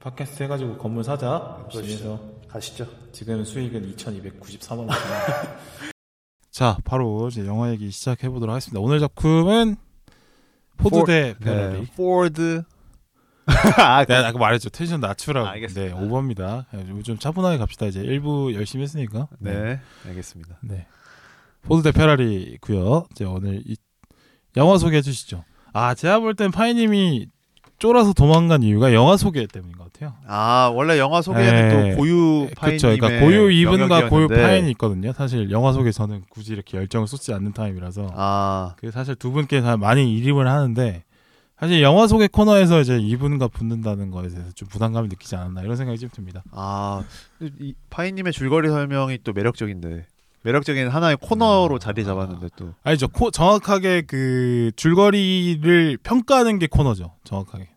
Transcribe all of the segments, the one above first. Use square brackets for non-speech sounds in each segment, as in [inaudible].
팟캐스트 해가지고 건물 사자. 열심히 해서 가시죠. 지금 수익은 2,293만 원. [laughs] 자, 바로 이제 영화 얘기 시작해 보도록 하겠습니다. 오늘 작품은 포드 포- 대 페라리. 네, 포드. [laughs] 아, 내가 아까 말했죠. 텐션 낮추라고. 아, 알겠습니다. 네, 오버입니다. 네, 좀 차분하게 갑시다. 이제 1부 열심히 했으니까. 네, 알겠습니다. 네. 포드 대 페라리고요. 이제 오늘 이 영화 소개해 주시죠. 아, 제가 볼 땐 파이님이 쫄아서 도망간 이유가 영화 소개 때문인 것 같아요. 아, 원래 영화 소개는 네. 또 고유 파인 그렇죠. 그러니까 고유 이븐과 고유 파인이 있거든요. 사실 영화 소개 저는 굳이 이렇게 열정을 쏟지 않는 타입이라서 아, 그 사실 두 분께 다 많이 일임을 하는데 사실 영화 소개 코너에서 이제 이븐과 붙는다는 거에 대해서 좀 부담감을 느끼지 않았나 이런 생각이 좀 듭니다. 아, 이 파인님의 줄거리 설명이 또 매력적인데 매력적인 하나의 코너로 아. 자리 잡았는데 또 아니죠. 코, 정확하게 그 줄거리를 평가하는 게 코너죠. 정확하게.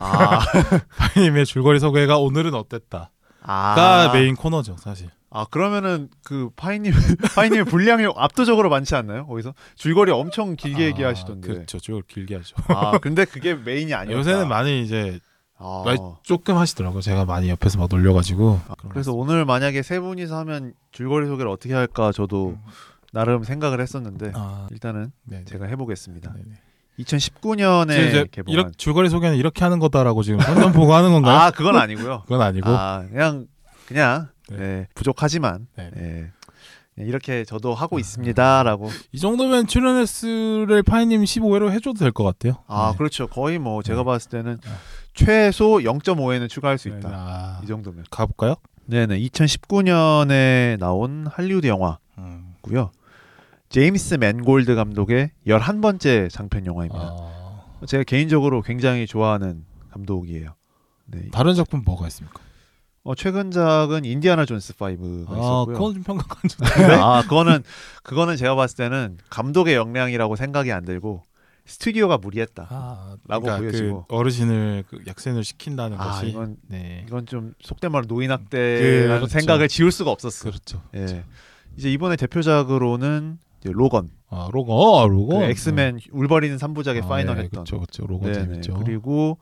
아, [laughs] 파이님의 줄거리 소개가 오늘은 어땠다 가 아, 메인 코너죠, 사실. 아 그러면은 그 파인님 [laughs] 파인님의 분량이 압도적으로 많지 않나요? 거기서 줄거리 엄청 길게 아, 얘기하시던데. 그렇죠. 줄 길게 하죠. 아, 근데 그게 메인이 아니었다. 요새는 많이 이제 아, 많이 조금 하시더라고요. 제가 많이 옆에서 막 놀려가지고. 그래서 오늘 만약에 세 분이서 하면 줄거리 소개를 어떻게 할까 저도 나름 생각을 했었는데 아, 일단은 네, 제가 해보겠습니다. 네, 네. 2019년에 지금 이제 개봉한 이렇게 줄거리 소개는 이렇게 하는 거다라고 지금 선전 보고 하는 건가요? 아 그건 아니고요. [laughs] 그건 아니고. 아 그냥 그냥 네. 네, 부족하지만 네. 예, 그냥 이렇게 저도 하고 있습니다라고. 이 정도면 출연 횟수를 파이님 15회로 해줘도 될 것 같아요. 아 네. 그렇죠. 거의 뭐 제가 네. 봤을 때는 아. 최소 0.5회는 추가할 수 네, 있다. 아, 이 정도면. 가볼까요? 네네 2019년에 나온 할리우드 영화고요. 음. 제임스 맨골드 감독의 11번째 장편 영화입니다. 아, 제가 개인적으로 굉장히 좋아하는 감독이에요. 네. 다른 작품 뭐가 있습니까? 어, 최근작은 인디아나 존스 5가 아, 있었고요. 그건 좀 평가가 안 좋던데. 아, 그거는 그거는 제가 봤을 때는 감독의 역량이라고 생각이 안 들고 스튜디오가 무리했다. 아, 라고 그러니까 보여지고. 그 어르신을 그 액션을 시킨다는 아, 것이. 이건 네, 이건 좀 속된 말로 노인 학대라는 그렇죠. 생각을 지울 수가 없었어. 그렇죠. 예. 이제 이번에 대표작으로는 로건, 아, 로건, 어, 로건. 그 엑스맨 울버린 3부작의 아, final 네, 했던. 그렇죠, 그렇죠. 로건 네네. 재밌죠. 그리고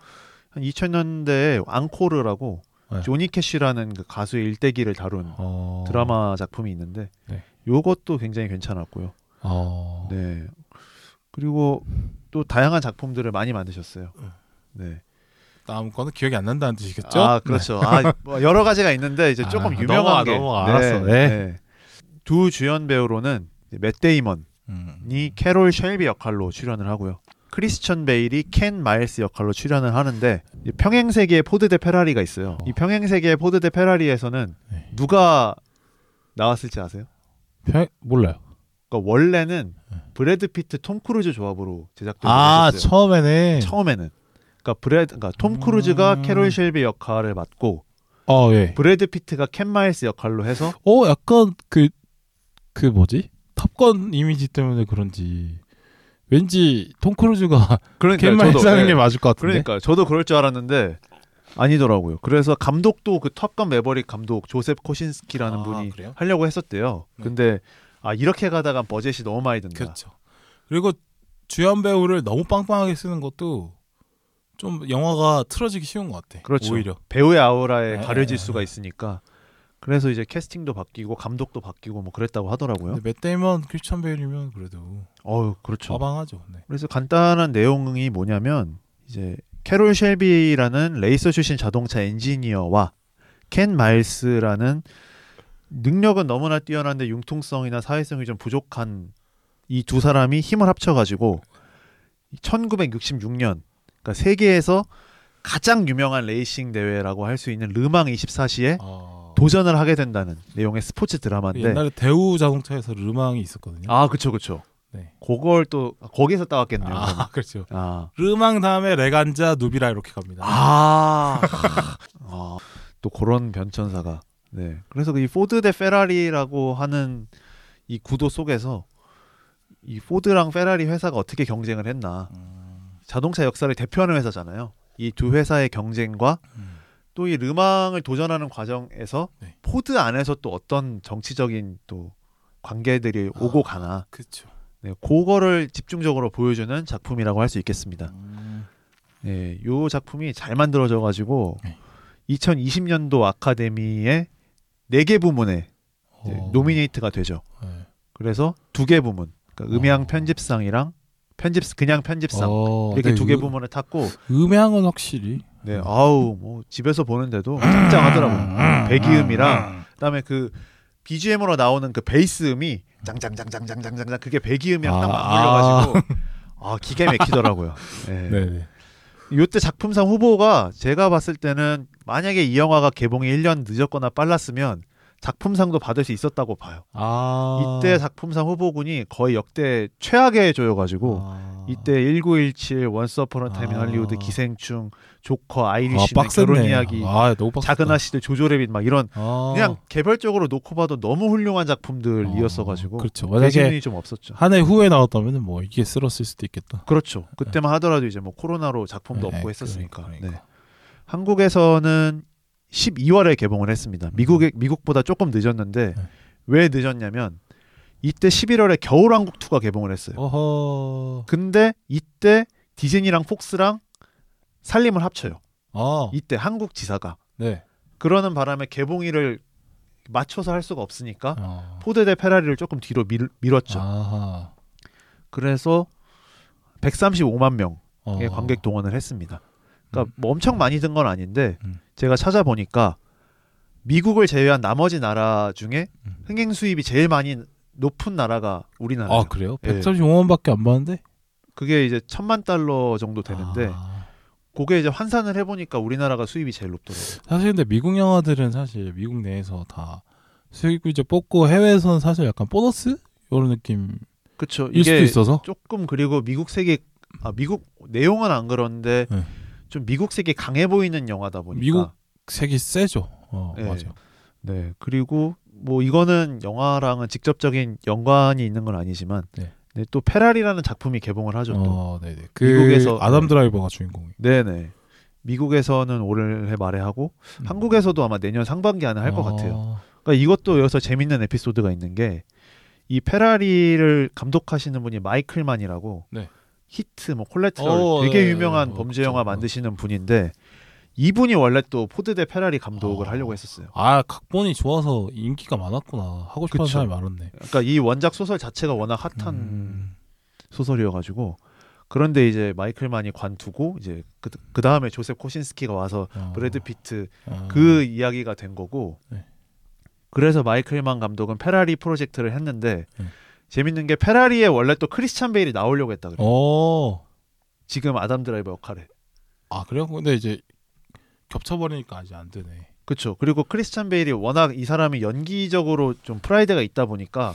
한 2000년대에 앙코르라고 네. 조니 캐시라는 그 가수의 일대기를 다룬 어, 드라마 작품이 있는데 네. 요것도 굉장히 괜찮았고요. 어, 네. 그리고 또 다양한 작품들을 많이 만드셨어요. 네. 다음 거는 기억이 안 난다는 뜻이겠죠? 아 그렇죠. 아, 뭐 여러 가지가 있는데 이제 [laughs] 아, 조금 넘어가, 유명한 게 넘어가. 알았어. 네. 두 주연 배우로는 맷 데이먼이 음. 캐롤 쉘비 역할로 출연을 하고요. 크리스천 베일이 켄 마일스 역할로 출연을 하는데 이 평행 세계의 포드 대 페라리가 있어요. 어. 이 평행 세계의 포드 대 페라리에서는 네. 누가 나왔을지 아세요? 평- 몰라요. 그러니까 원래는 네. 브래드 피트, 톰 크루즈 조합으로 제작되고 아, 있었어요. 처음에는 처음에는 그러니까 브래드, 그러니까 톰 크루즈가 음. 캐롤 쉘비 역할을 맡고 어, 예. 브래드 피트가 켄 마일스 역할로 해서 어, 약간 그, 그 뭐지? 탑건 이미지 때문에 그런지 왠지 톰 크루즈가 그러니까 켄 마일스 하는 예. 게 맞을 것 같은데. 그러니까 저도 그럴 줄 알았는데 아니더라고요. 그래서 감독도 그 탑건 매버릭 감독 조셉 코신스키라는 아, 분이 그래요? 하려고 했었대요. 네. 근데 아 이렇게 가다가 버젯이 너무 많이 든다. 그렇죠. 그리고 주연 배우를 너무 빵빵하게 쓰는 것도 좀 영화가 틀어지기 쉬운 것 같아. 그렇죠. 오히려. 배우의 아우라에 네. 가려질 수가 있으니까. 그래서 이제 캐스팅도 바뀌고 감독도 바뀌고 뭐 그랬다고 하더라고요. 맷 데이먼, 크리스천 베일이면 그래도 어유 그렇죠. 빵빵하죠. 네. 그래서 간단한 내용이 뭐냐면 이제 캐롤 쉘비라는 레이서 출신 자동차 엔지니어와 켄 마일스라는 능력은 너무나 뛰어난데 융통성이나 사회성이 좀 부족한 이 두 사람이 힘을 합쳐가지고 1966년 그러니까 세계에서 가장 유명한 레이싱 대회라고 할 수 있는 르망 24시에 아, 도전을 하게 된다는 내용의 스포츠 드라마인데 옛날에 대우 자동차에서 르망이 있었거든요. 아 그쵸 그쵸 네. 그걸 또 거기서 따왔겠네요 아, 그러면. [laughs] 그렇죠. 아. 르망 다음에 레간자, 누비라 이렇게 갑니다. 아, [laughs] 아, 또 그런 변천사가. 네. 그래서 이 포드 대 페라리라고 하는 이 구도 속에서 이 포드랑 페라리 회사가 어떻게 경쟁을 했나. 음, 자동차 역사를 대표하는 회사잖아요. 이 두 회사의 경쟁과 음. 또 이 르망을 도전하는 과정에서 네. 포드 안에서 또 어떤 정치적인 또 관계들이 오고 아. 가나. 그렇죠. 네, 그거를 집중적으로 보여주는 작품이라고 할 수 있겠습니다. 음, 예, 요 작품이 잘 만들어져 가지고 네. 2020년도 아카데미의 4개 부문에 이제 어. 노미네이트가 되죠. 네. 그래서 두 개 부문, 그러니까 음향 어. 편집상이랑 편집 그냥 편집상 어, 이렇게 네, 두개 음- 부문을 탔고, 음향은 확실히 네, 아우 뭐 집에서 보는데도 짱짱하더라고요. 배기음이랑 그다음에 그 BGM으로 나오는 그 베이스 음이 짱짱짱짱짱짱짱 그게 배기음이랑 딱 아, 맞물려가지고 아 기가 막히더라고요. [laughs] 네. 네네. 이때 작품상 후보가 제가 봤을 때는 만약에 이 영화가 개봉이 1년 늦었거나 빨랐으면 작품상도 받을 수 있었다고 봐요. 아 이때 작품상 후보군이 거의 역대 최악의 조여가지고 아. 이때 1917, 원스 어폰 어 타임 인 아. 할리우드, 기생충, 조커, 아, 아이리쉬, 빡셌네. 결혼 이야기, 아. 작은 아씨들, 조조래빗 막 이런 아. 그냥 개별적으로 놓고 봐도 너무 훌륭한 작품들이었어가지고 어, 그렇죠. 대신이 좀 없었죠. 한 해 후에 나왔다면 뭐 이게 쓸었을 수도 있겠다. 그렇죠. 그때만 하더라도 이제 뭐 코로나로 작품도 네, 없고 했었으니까. 그러니까, 그러니까. 네. 한국에서는 12월에 개봉을 했습니다. 미국에 미국보다 조금 늦었는데 네. 왜 늦었냐면 이때 11월에 겨울왕국 2가 개봉을 했어요. 어허. 근데 이때 디즈니랑 폭스랑 살림을 합쳐요. 아 이때 한국 지사가 네. 그러는 바람에 개봉일을 맞춰서 할 수가 없으니까 어. 포드 대 페라리를 조금 뒤로 밀, 밀었죠. 아하. 그래서 135만 명의 어. 관객 동원을 했습니다. 그러니까 음. 뭐 엄청 많이 든 건 아닌데 음. 제가 찾아보니까 미국을 제외한 나머지 나라 중에 음. 흥행 수입이 제일 많이 높은 나라가 우리나라예요. 아 그래요? 예. 135만밖에 안 받는데? 그게 이제 천만 달러 정도 되는데 아. 그게 이제 환산을 해보니까 우리나라가 수입이 제일 높더라고요. 사실 근데 미국 영화들은 사실 미국 내에서 다 수익을 이제 뽑고 해외에서는 사실 약간 보너스 이런 느낌일 그렇죠. 수도 이게 있어서 조금 그리고 미국색이 아 미국 내용은 안 그런데 네. 좀 미국색이 강해 보이는 영화다 보니까 미국 색이 세죠. 어 네. 맞아. 네 그리고 뭐 이거는 영화랑은 직접적인 연관이 있는 건 아니지만 네. 네, 또 페라리라는 작품이 개봉을 하죠 또 어 네네. 그 미국에서- 아담 네. 드라이버가 주인공이. 네네 미국에서는 올해 말에 하고 음. 한국에서도 아마 내년 상반기 안에 할것 아. 같아요 그러니까 이것도 여기서 재밌는 에피소드가 있는 게 이 페라리를 감독하시는 분이 마이클 만이라고 네. 히트 뭐 콜래트럴 어, 되게 네, 유명한 네, 범죄. 영화 어. 만드시는 분인데 이분이 원래 또 포드 대 페라리 감독을 어. 하려고 했었어요. 아 각본이 좋아서 인기가 많았구나. 하고 그쵸. 사람이 많았네. 그러니까 이 원작 소설 자체가 워낙 핫한 음. 소설이어가지고 그런데 이제 마이클만이 관두고 이제 그, 그 다음에 조셉 코신스키가 와서 어. 브래드 피트 아. 그 이야기가 된 거고 네. 그래서 마이클만 감독은 페라리 프로젝트를 했는데 네. 재밌는 게 페라리에 원래 또 크리스찬 베일이 나오려고 했다 그래요. 어. 지금 아담 드라이버 역할에. 아 그래요? 근데 이제 겹쳐버리니까 아직 안 되네. 그렇죠. 그리고 크리스찬 베일이 워낙 이 사람이 연기적으로 좀 프라이드가 있다 보니까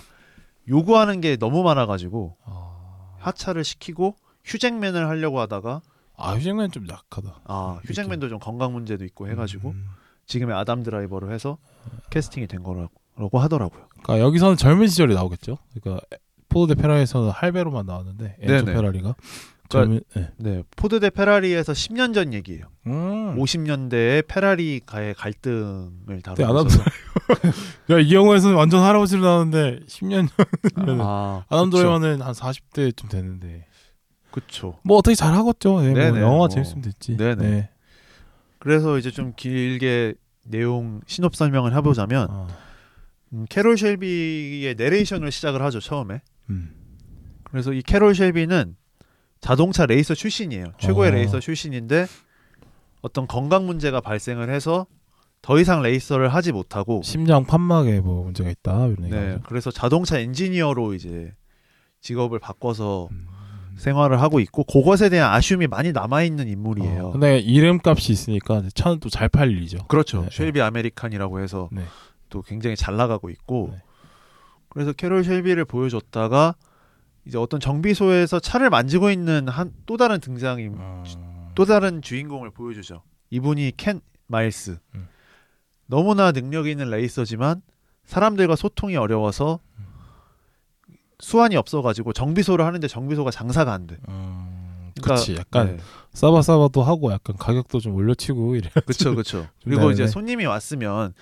요구하는 게 너무 많아가지고 아, 하차를 시키고 휴잭맨을 하려고 하다가 아 휴잭맨 좀 약하다. 아 휴잭맨도 좀 건강 문제도 있고 해가지고 음. 지금의 아담 드라이버로 해서 캐스팅이 된 거라고 하더라고요. 그러니까 여기서는 젊은 시절이 나오겠죠. 그러니까 포드 대 페라리에서는 할배로만 나왔는데 엔조. 페라리가 젊은 네. 네, 포드 대 페라리에서 10년 전 얘기예요. 음. 50년대에 페라리가의 갈등을 네, 다루면서 [laughs] 야이 경우에서는 완전 할아버지로 나오는데 10년 아, 아담. 드라이버는 한 40대쯤 됐는데 그쵸. 뭐 어떻게 잘 하겠죠. 네, 뭐 영화 뭐. 재밌으면 됐지. 네네. 네. 그래서 이제 좀 길게 내용 신업 설명을 해보자면 어. 음, 캐롤 쉘비의 내레이션을 시작을 하죠 처음에. 음. 그래서 이 캐롤 쉘비는 자동차 레이서 출신이에요. 최고의 어. 레이서 출신인데 어떤 건강 문제가 발생을 해서 더 이상 레이서를 하지 못하고 심장 판막에 뭐 문제가 있다 이런 네, 얘기죠. 그래서 자동차 엔지니어로 이제 직업을 바꿔서 음. 생활을 하고 있고 그것에 대한 아쉬움이 많이 남아 있는 인물이에요. 어, 근데 이름값이 있으니까 차는 또 잘 팔리죠. 그렇죠. 네, 쉘비 아메리칸이라고 해서 네. 또 굉장히 잘 나가고 있고 네. 그래서 캐롤 쉘비를 보여줬다가 이제 어떤 정비소에서 차를 만지고 있는 한 또 다른 등장인 음. 또 다른 주인공을 보여주죠. 이분이 켄 마일스. 음. 너무나 능력 있는 레이서지만 사람들과 소통이 어려워서 수완이 없어가지고 정비소를 하는데 정비소가 장사가 안 돼. 음, 그러니까, 그치 약간 네. 싸바싸바도 하고 약간 가격도 좀 올려치고 이래. 그쵸 그쵸. [laughs] 그리고 네, 이제 네. 손님이 왔으면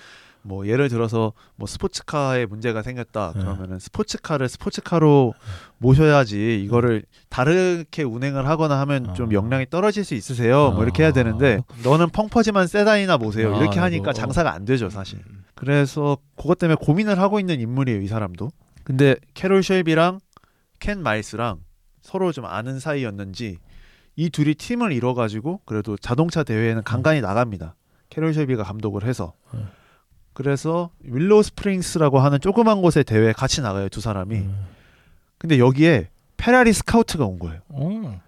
뭐 예를 들어서 뭐 스포츠카에 문제가 생겼다 네. 그러면은 스포츠카를 스포츠카로 모셔야지 이거를 다르게 운행을 하거나 하면 좀 아. 역량이 떨어질 수 있으세요 뭐 이렇게 해야 아. 되는데 너는 펑퍼짐한 세단이나 모세요 아, 이렇게 하니까. 장사가 안 되죠 사실 음. 그래서 그것 때문에 고민을 하고 있는 인물이에요 이 사람도 근데 캐롤 쉘비랑 켄 마일스랑 서로 좀 아는 사이였는지 이 둘이 팀을 이뤄 가지고 그래도 자동차 대회에는 간간히 나갑니다 캐롤 쉘비가 감독을 해서 음. 그래서 윌로우 스프링스라고 하는 조그만 곳의 대회에 같이 나가요 두 사람이 음. 근데 여기에 페라리 스카우트가 온 거예요 어.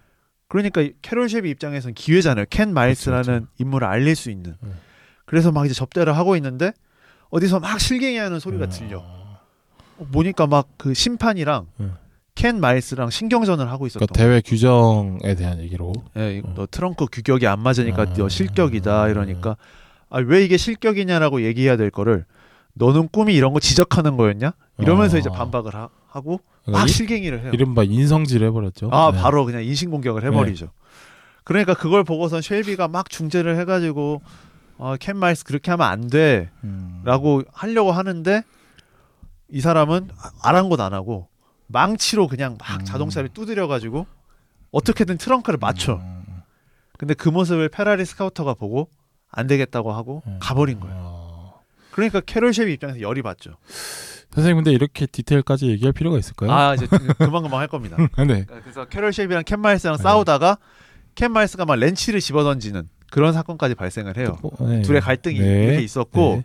그러니까 이 캐롤 쉘비 입장에서는 기회잖아요 켄 마일스라는 그렇죠, 인물을 알릴 수 있는 음. 그래서 막 이제 접대를 하고 있는데 어디서 막 실갱이하는 소리가 음. 들려 어, 보니까 막 그 심판이랑 음. 켄 마일스랑 신경전을 하고 있었던 그러니까 대회 규정에 대한 얘기로. 예, 이거 음. 너 트렁크 규격이 안 맞으니까 아. 너 실격이다 이러니까 아, 왜 이게 실격이냐라고 얘기해야 될 거를 너는 꿈이 이런 거 지적하는 거였냐? 이러면서 아. 이제 반박을 하, 고 그러니까 막 이- 실갱이를 해요. 이른바 인성질 해버렸죠. 아 네. 바로 그냥 인신 공격을 해버리죠. 그러니까 그걸 보고선 쉘비가 막 중재를 해가지고 어, 켄 마일스 그렇게 하면 안 돼라고 음. 하려고 하는데 이 사람은 아- 아랑곳 안 하고 망치로 그냥 막 음. 자동차를 두드려가지고 어떻게든 트렁크를 맞춰. 음. 근데 그 모습을 페라리 스카우터가 보고 안 되겠다고 하고 음. 가버린 거예요. 어. 그러니까 캐롤 쉘비 입장에서 열이 받죠. 선생님 근데 이렇게 디테일까지 얘기할 필요가 있을까요? 아 이제 그만 그만 [laughs] 할 겁니다. 네. 그래서 캐롤 쉘비랑 켄 마일스랑 네. 싸우다가 켄 마일스가 막 렌치를 집어던지는 그런 사건까지 발생을 해요. 또, 네. 둘의 갈등이 네. 이렇게 있었고 네.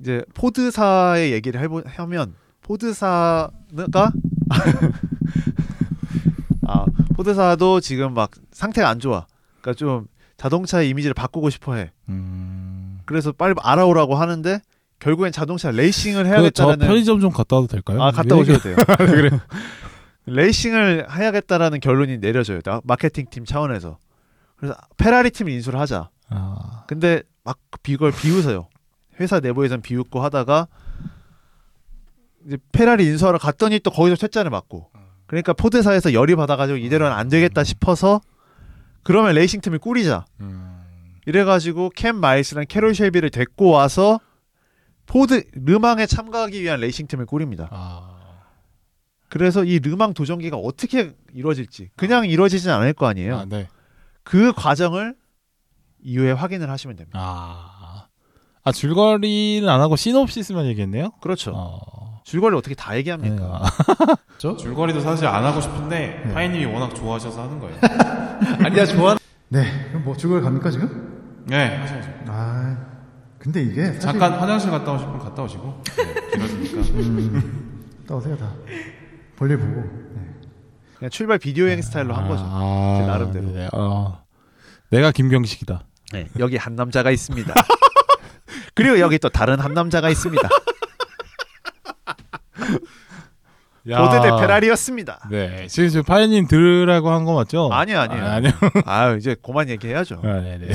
이제 포드사의 얘기를 해보, 하면 포드사가 [laughs] 아 포드사도 지금 막 상태가 안 좋아. 그러니까 좀 자동차의 이미지를 바꾸고 싶어 해. 음. 그래서 빨리 알아오라고 하는데 결국엔 자동차 레이싱을 그저 해야겠다라는 편의점 좀 갔다 와도 될까요? 아 갔다 왜 오셔도 돼요. [laughs] 그래. [laughs] 레이싱을 해야겠다라는 결론이 내려져요. 나- 마케팅 팀 차원에서. 그래서 페라리 팀을 인수를 하자. 아. 근데 막 이걸 비웃어요. 회사 내부에선 비웃고 하다가 이제 페라리 인수하러 갔더니 또 거기서 퇴짜를 맞고. 그러니까 포드사에서 열이 받아가지고 이대로는 안 되겠다 싶어서 그러면 레이싱 팀을 꾸리자. 음. 이래가지고 켄 마일스랑 캐롤 쉘비를 데리고 와서 포드 르망에 참가하기 위한 레이싱 팀을 꾸립니다. 아. 그래서 이 르망 도전기가 어떻게 이루어질지 그냥 이루어지진 않을 거 아니에요. 아, 네. 그 과정을 이후에 확인을 하시면 됩니다. 아. 아 줄거리는 안 하고 시놉시스만 얘기했네요. 그렇죠. 어. 줄거리 어떻게 다 얘기합니까? [laughs] 저 줄거리도 사실 안 하고 싶은데 파이님이 워낙 좋아하셔서 하는 거예요. [laughs] 아니야 좋아. 네, 그럼 뭐 줄거리 갑니까 지금? 네, 하셔야죠. 아, 근데 이게 사실 잠깐 화장실 갔다 오실 분 갔다 오시고 네, 길어지니까. 떠오세요 다. 볼일 보고. 네. 그냥 출발 비디오 여행 스타일로 한 거죠. 아, 제 나름대로. 네, 어. 내가 김경식이다. 네. 여기 한 남자가 있습니다. [laughs] 그리고 여기 또 다른 한 남자가 있습니다. 포드 대 페라리였습니다. 네, 지금 지금 파이님 들으라고 한 거 맞죠? 아니요, 아니에요. 아, 아니요. [laughs] 아 이제 그만 얘기해야죠. 아, 네, 네.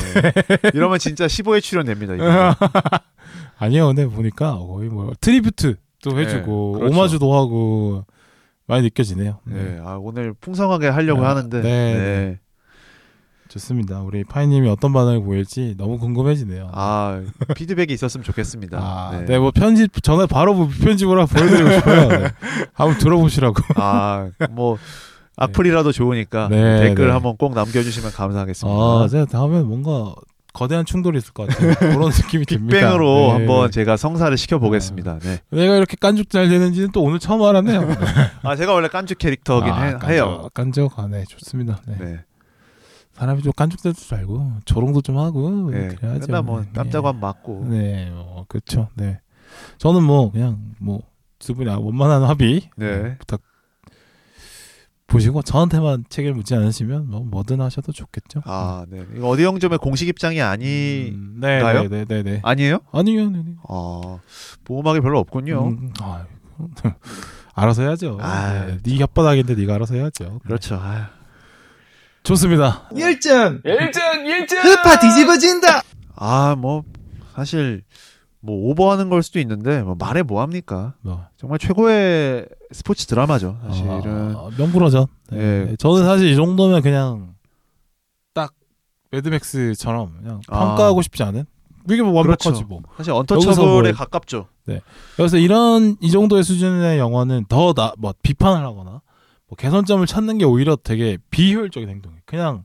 이러면 진짜 15회 출연 됩니다. 이거. [laughs] 아니요, 근데 보니까 거의 뭐 tribute 또 네, 해주고 그렇죠. 오마주도 하고 많이 느껴지네요. 네, 아, 오늘 풍성하게 하려고 아, 하는데 네, 네. 좋습니다. 우리 파이님이 어떤 반응을 보일지 너무 궁금해지네요. 아 피드백이 있었으면 좋겠습니다. 아, 네. 네. 뭐 편집 전에 바로 뭐 편집을 하고 보여드리고 싶어요. 네. 한번 들어보시라고. [laughs] 아, 뭐 악플이라도 좋으니까 네, 댓글 네. 한번 꼭 남겨주시면 감사하겠습니다. 아, 제가 다음에 뭔가 거대한 충돌이 있을 것 같아요. 그런 [laughs] 느낌이 듭니다. 빅뱅으로 네. 한번 제가 성사를 시켜보겠습니다. 네. 내가 이렇게 깐죽 잘 되는지는 또 오늘 처음 알았네요. [laughs] 아 제가 원래 깐죽 캐릭터긴 아, 해, 깐죽, 해요. 깐죽, 아, 네, 좋습니다. 네. 네. 사람이 좀 깐죽될 줄 알고 조롱도 좀 하고 네. 그래야죠. 맨날 뭐 네. 깜짝한 맞고. 네, 뭐 그렇죠. 네, 저는 뭐 그냥 뭐두 분이 원만한 합의 네. 부탁 보시고 저한테만 책을 묻지 않으시면 뭐 뭐든 하셔도 좋겠죠. 아, 네. 이거 어디 영점의 공식 입장이 아니 음, 네? 네, 네, 네, 네. 아니에요? 아니요, 네, 네. 아 보호막이 별로 없군요. 음, 아유, [laughs] 알아서 해야죠. 아, 네, 네 혓바닥인데 네가 알아서 해야죠. 그렇죠. 아, 좋습니다. 일등 일등 일등 흡파 뒤집어진다. 아, 뭐 사실 뭐 오버하는 걸 수도 있는데 뭐 말해 뭐 합니까? 뭐, 정말 최고의 스포츠 드라마죠. 사실은. 아, 명불허전. 네. 예. 저는 사실 이 정도면 그냥 딱 매드맥스처럼 그냥 아. 평가하고 싶지 않은 이게 뭐 완벽하지 그렇죠. 뭐. 사실 untouchable에 뭐- 가깝죠. 그래서 이런 이 정도의 수준의 영화는 더는 뭐 비판을 하거나 뭐 개선점을 찾는 게 오히려 되게 비효율적인 행동이에요. 그냥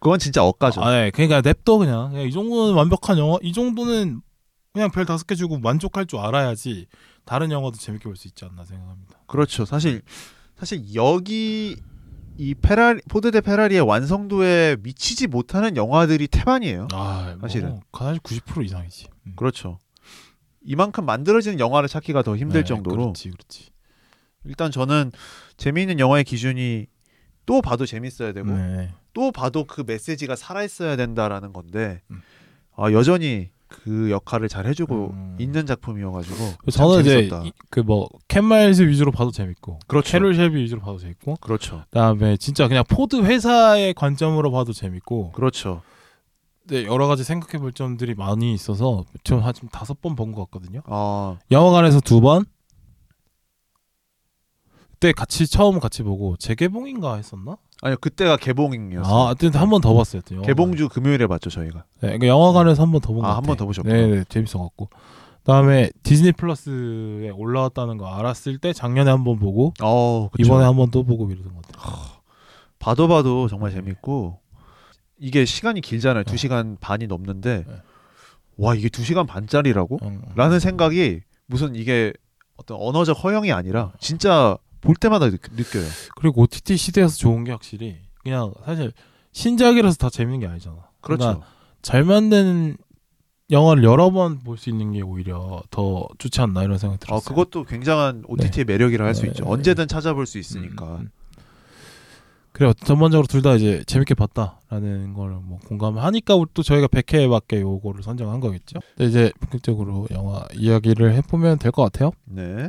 그건 진짜 억까죠. 아, 네. 그러니까 냅둬 그냥. 그냥 이 정도는 완벽한 영화. 이 정도는 그냥 별 다섯 개 주고 만족할 줄 알아야지 다른 영화도 재밌게 볼 수 있지 않나 생각합니다. 그렇죠. 사실 사실 여기 이 페라리 포드 대 페라리의 완성도에 미치지 못하는 영화들이 태반이에요. 아, 뭐, 사실은. 사실 90% 이상이지. 음. 그렇죠. 이만큼 만들어지는 영화를 찾기가 더 힘들 네, 정도로 그렇지, 그렇지. 일단 저는 재미있는 영화의 기준이 또 봐도 재밌어야 되고 네. 또 봐도 그 메시지가 살아 있어야 된다라는 건데 음. 아, 여전히 그 역할을 잘 해주고 음. 있는 작품이어가지고 참 저는 이제. 그 뭐 켄 마일스 위주로 봐도 재밌고, 그렇죠. 캐롤 쉘비 위주로 봐도 재밌고, 그렇죠. 그다음에 진짜 그냥 포드 회사의 관점으로 봐도 재밌고, 그렇죠. 네, 여러 가지 생각해 볼 점들이 많이 있어서 좀한 지금 다섯 번 본 것 같거든요. 아 영화관에서 두 번. 그때 같이 처음 같이 보고 재개봉인가 했었나? 아니요 그때가 개봉이었어요. 아, 하여튼 한번 더 봤어요. 또 영화관. 개봉주 금요일에 봤죠 저희가. 네, 그러니까 영화관에서 한 번 더 본 거 아, 같아요. 한 번 더 보셨구나. 네, 네, 재밌어갖고. 그다음에 디즈니 플러스에 올라왔다는 거 알았을 때 작년에 한 번 보고 어 그쵸. 이번에 한 번 또 보고 이러던 것 같아요. 봐도 봐도 정말 재밌고 이게 시간이 길잖아요. 네. 두 시간 반이 넘는데 네. 와 이게 두 시간 반짜리라고? 음, 라는 생각이 무슨 이게 어떤 언어적 허영이 아니라 진짜 볼 때마다 느, 느껴요. 그리고 OTT 시대에서 좋은 게 확실히 그냥 사실 신작이라서 다 재밌는 게 아니잖아. 그렇죠. 그러니까 잘 만든 영화를 여러 번 볼 수 있는 게 오히려 더 좋지 않나 이런 생각이 들었어요. 어, 그것도 굉장한 OTT의 매력이라 할수 네. 있죠. 언제든 찾아볼 수 있으니까. 음, 음. 그래요. 전반적으로 둘 다 이제 재밌게 봤다라는 걸 뭐 공감하니까 또 저희가 100회밖에 요거를 선정한 거겠죠. 이제 본격적으로 영화 이야기를 해보면 될 것 같아요. 네.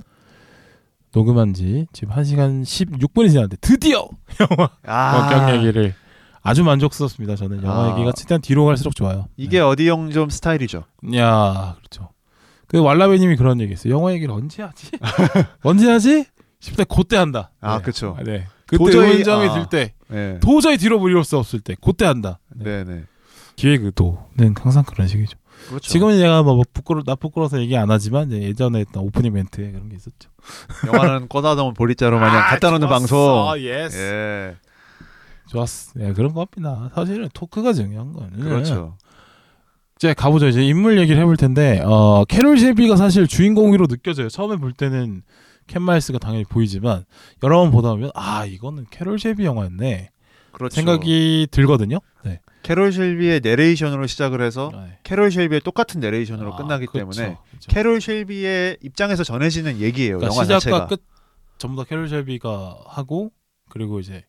녹음한 지 지금 1시간 16분이 지났는데 드디어 영화 아 원격 얘기를 아주 만족스럽습니다. 저는 영화 아. 얘기가 최대한 뒤로 갈수록 좋아요. 이게 어디영 좀 스타일이죠. 네. 야 그렇죠. 그 왈라베님이 그런 얘기했어요. 영화 얘기를 언제 하지? [laughs] 언제 하지? 때 그때 한다. 아, 네. 아, 네. 그때 도저히- 의문점이 아. 들 때 네. 도저히 뒤로 물릴 수 없을 때 그때 한다. 네, 네. 기획 의도는 항상 그런 식이죠. 그렇죠. 지금은 내가 뭐 부끄러 나 부끄러워서 얘기 안 하지만 예전에 했던 오프닝 멘트에 그런 게 있었죠. 영화는 꿔다 놓은 보릿자루 마냥 갖다 놓는 방송. 아, yes. 예. 좋았어. 예, 그런 겁니다. 사실은 토크가 중요한 거는. 그렇죠. 이제 가보죠. 이제 인물 얘기를 해볼 텐데, 어, 캐롤 쉘비가 사실 주인공으로 느껴져요. 처음에 볼 때는 켄 마일스가 당연히 보이지만, 여러 번 보다 보면, 아, 이거는 캐롤 쉘비 영화였네. 그렇죠. 생각이 들거든요. 네. 캐롤 쉘비의 내레이션으로 시작을 해서 아, 네. 캐롤 쉘비의 똑같은 내레이션으로 아, 끝나기 그렇죠. 때문에 그렇죠. 캐롤 쉘비의 입장에서 전해지는 얘기예요. 그러니까 영화 시작과 자체가. 끝 전부 다 캐롤 쉘비가 하고 그리고 이제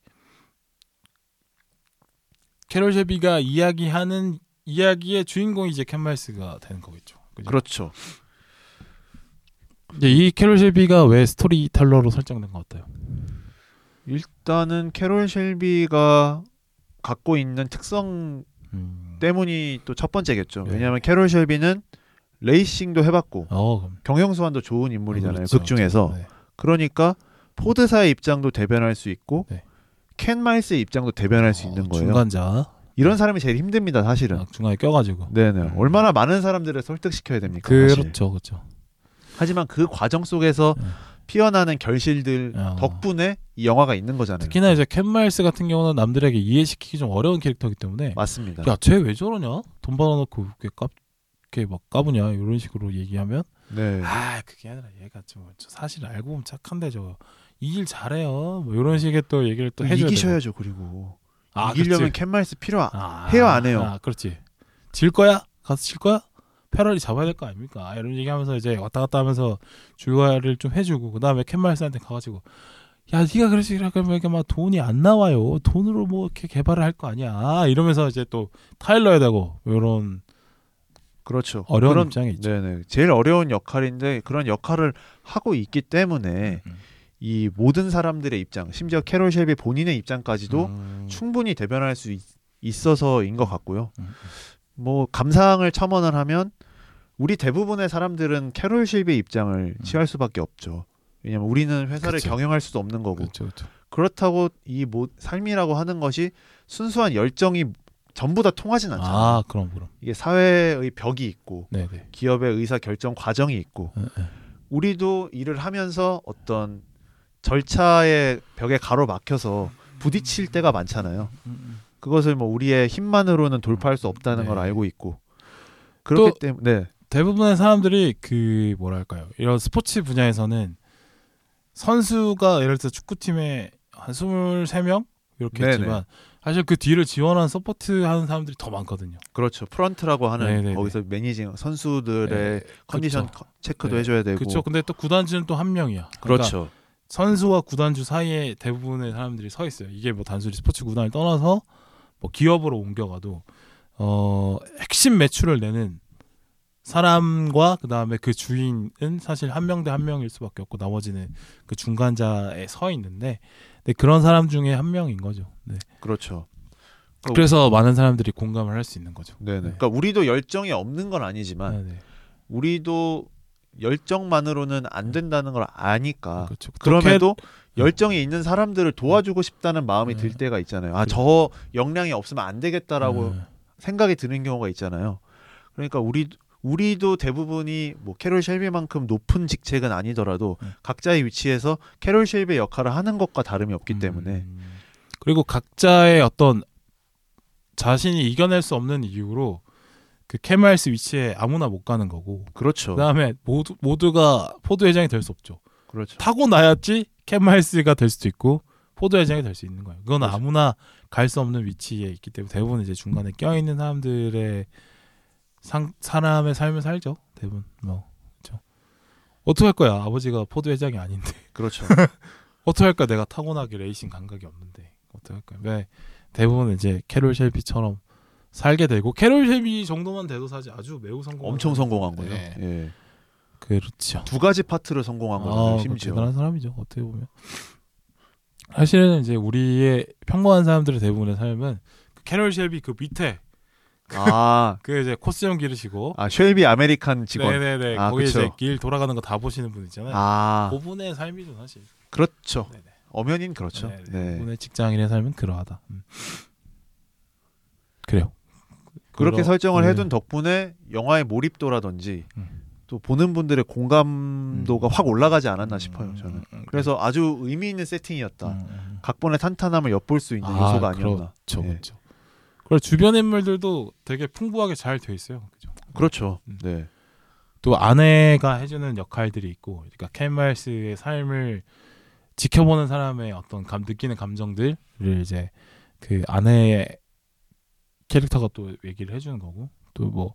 캐롤 쉘비가 이야기하는 이야기의 주인공이 이제 켄 마일스가 되는 거겠죠. 그죠? 그렇죠. 이제 이 캐롤 쉘비가 왜 storyteller로 설정된 것 같아요? 일단은 캐롤 쉘비가 갖고 있는 특성 음. 때문이 또 첫 번째겠죠. 네. 왜냐하면 캐롤 쉘비는 레이싱도 해봤고 어. 경영수완도 좋은 인물이잖아요. 그렇죠, 극 중에서 그렇죠. 네. 그러니까 포드사의 입장도 대변할 수 있고 네. 켄 마일스의 입장도 대변할 수 어, 있는 거예요. 중간자 이런 사람이 제일 힘듭니다, 사실은. 아, 중간에 껴가지고. 네네. 음. 얼마나 많은 사람들을 설득시켜야 됩니까? 사실. 그렇죠, 그렇죠. 하지만 그 과정 속에서 네. 피어나는 결실들 어. 덕분에 이 영화가 있는 거잖아요. 특히나 이제 캔 마일스 같은 경우는 남들에게 이해시키기 좀 어려운 캐릭터이기 때문에 맞습니다. 야, 쟤 왜 저러냐? 돈 받아놓고 이렇게 까, 이렇게 막 까부냐? 이런 식으로 얘기하면 네. 아, 그게 아니라 얘가 좀 사실 알고 보면 착한데 저 이 일 잘해요. 뭐 이런 식의 또 얘기를 또 해줘야. 이기셔야죠, 그리고. 아, 이기려면 그렇지. 켄 마일스 필요 안. 아, 해요, 안 해요? 아, 그렇지. 질 거야? 가서 질 거야? 페라리 잡아야 될 거 아닙니까? 이런 얘기하면서 이제 왔다 갔다 하면서 줄과를 좀 해주고 그 다음에 캔마일스한테 가가지고 야 네가 그러면 이게 막 돈이 안 나와요. 돈으로 뭐 이렇게 개발을 할 거 아니야. 이러면서 이제 또 타일러야 되고 이런 그렇죠. 어려운 그런, 입장에 있죠. 네네. 제일 어려운 역할인데 그런 역할을 하고 있기 때문에 음. 이 모든 사람들의 입장, 심지어 캐롤 쉘비 본인의 입장까지도 음. 충분히 대변할 수 있, 있어서인 것 같고요. 음. 뭐 감상을 첨언을 하면 우리 대부분의 사람들은 캐롤 쉘비의 입장을 취할 수밖에 없죠. 왜냐면 우리는 회사를 음. 그쵸. 경영할 수도 없는 거고 그렇죠, 그렇죠. 그렇다고 이 모, 삶이라고 하는 것이 순수한 열정이 전부 다 통하진 않잖아요. 아 그럼 그럼. 이게 사회의 벽이 있고 네네. 기업의 의사 결정 과정이 있고 예, 예. 우리도 일을 하면서 어떤 절차의 벽에 가로막혀서 부딪힐 때가 많잖아요. 그것을 뭐 우리의 힘만으로는 돌파할 수 없다는 네. 걸 알고 있고 그렇기 또- 때문에 네. 대부분의 사람들이 그 뭐랄까요 이런 스포츠 분야에서는 선수가 예를 들어 축구팀에 한 23명 이렇게 네네. 했지만 사실 그 뒤를 지원하는 support 하는 사람들이 더 많거든요. 그렇죠. 프런트라고 하는 네네네. 거기서 managing 선수들의 네, 컨디션 그쵸. 커- 체크도 네. 해줘야 되고 그렇죠. 근데 또 구단주는 또 한 명이야. 그러니까 그렇죠. 선수와 구단주 사이에 대부분의 사람들이 서 있어요. 이게 뭐 단순히 스포츠 구단을 떠나서 뭐 기업으로 옮겨가도 어 핵심 매출을 내는 사람과 그 다음에 그 주인은 사실 한 명 대 한 명일 수밖에 없고 나머지는 그 중간자에 서 있는데 근데 그런 사람 중에 한 명인 거죠. 네. 그렇죠. 어, 그래서 많은 사람들이 공감을 할 수 있는 거죠. 네네. 네. 그러니까 우리도 열정이 없는 건 아니지만 네, 네. 우리도 열정만으로는 안 된다는 걸 아니까 그렇죠. 그럼에도 열정이 있는 사람들을 도와주고 싶다는 마음이 네. 들 때가 있잖아요. 아, 저 역량이 없으면 안 되겠다라고 네. 생각이 드는 경우가 있잖아요. 그러니까 우리 우리도 대부분이 뭐 캐롤 쉘비만큼 높은 직책은 아니더라도 네. 각자의 위치에서 캐롤 쉘비의 역할을 하는 것과 다름이 없기 때문에 음. 그리고 각자의 어떤 자신이 이겨낼 수 없는 이유로 그 켄 마일스 위치에 아무나 못 가는 거고 그렇죠. 그다음에 모두 모두가 포드 회장이 될 수 없죠. 그렇죠. 타고 나야지 켄 마일스가 될 수도 있고 포드 회장이 될 수 있는 거예요. 그건 그렇죠. 아무나 갈 수 없는 위치에 있기 때문에 대부분 이제 중간에 껴 있는 사람들의 상, 사람의 삶을 살죠. 대부분 뭐 그렇죠. 어떻게 할 거야? 아버지가 포드 회장이 아닌데. [laughs] 그렇죠. 어떻게 할까? 내가 타고나게 레이싱 감각이 없는데 어떻게 할까? 왜 대부분 이제 캐롤 쉘비처럼 살게 되고 캐롤 쉘비 정도만 돼도 사실 아주 매우 성공. 엄청 성공한 거죠. 네. 예. 그렇죠. 두 가지 파트를 성공한 거죠. 아, 심지어. 대단한 사람이죠. 어떻게 보면 사실은 이제 우리의 평범한 사람들의 대부분의 삶은 그 캐롤 쉘비 그 밑에 아, [laughs] 그 이제 콧수염 기르시고 아 쉘비 아메리칸 직원. 네네네 아, 거기 그쵸. 이제 길 돌아가는 거 다 보시는 분 있잖아요. 아, 그분의 삶이죠 사실. 그렇죠. 네네. 엄연인 그렇죠. 네, 네. 네. 그분의 직장인의 삶은 그러하다. 음. 그렇게 그러- 설정을 네. 해둔 덕분에 영화의 몰입도라든지 음. 또 보는 분들의 공감도가 확 올라가지 않았나 싶어요. 저는. 음, 음, 그래서 아주 의미 있는 세팅이었다. 음, 음. 각본의 탄탄함을 엿볼 수 있는 아, 요소가 아니었나. 그렇죠, 예. 그렇죠. 그리고 주변 인물들도 되게 풍부하게 잘 돼 있어요. 그죠? 그렇죠. 음. 네. 또 아내가 해주는 역할들이 있고, 그러니까 캔마일스의 삶을 지켜보는 사람의 어떤 감 느끼는 감정들을 이제 그 아내의 캐릭터가 또 얘기를 해주는 거고, 또 뭐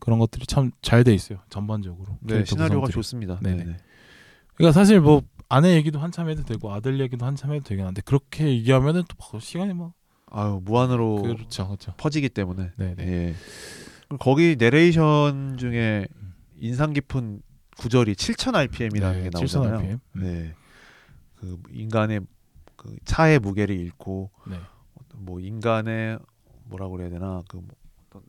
그런 것들이 참 잘 돼 있어요. 전반적으로. 네, 시나리오가 구성들이. 좋습니다. 네네. 네네. 그러니까 사실 뭐 아내 얘기도 한참 해도 되고 아들 얘기도 한참 해도 되긴 한데 그렇게 얘기하면은 또막 시간이 막 아유 무한으로 그렇죠, 그렇죠. 퍼지기 때문에. 네네. 예. 그리고 거기 내레이션 중에 인상 깊은 구절이 7,000 RPM이라는 게 나오잖아요. 7000 RPM. 네. 그 인간의 그 차의 무게를 잃고 네. 뭐 인간의 뭐라고 그래야 되나 그뭐 어떤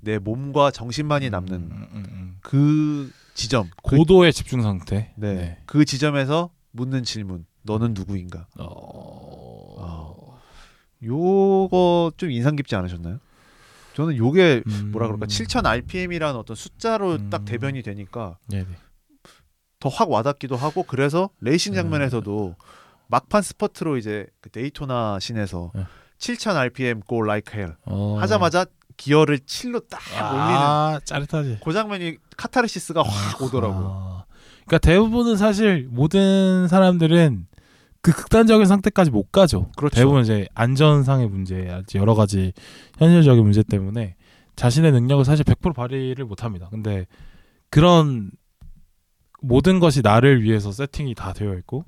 내 몸과 정신만이 남는 음, 음, 음. 그 지점 그, 고도의 집중 상태. 네. 그 지점에서 묻는 질문 너는 누구인가 어... 요거 좀 인상 깊지 않으셨나요? 저는 요게 음. 뭐라 그럴까 7,000 RPM이라는 어떤 숫자로 음. 딱 대변이 되니까 네네. 더 확 와닿기도 하고 그래서 레이싱 음. 장면에서도 막판 스퍼트로 이제 그 데이토나 신에서 네. 7,000 RPM go like hell 어... 하자마자 기어를 7로 딱 올리는 아, 짜릿하지. 그 장면이 카타르시스가 확 오더라고요. 아, 그러니까 대부분은 사실 모든 사람들은 그 극단적인 상태까지 못 가죠. 그렇죠. 대부분 이제 안전상의 문제, 여러 가지 현실적인 문제 때문에 자신의 능력을 사실 100% 발휘를 못 합니다. 근데 그런 모든 것이 나를 위해서 세팅이 다 되어 있고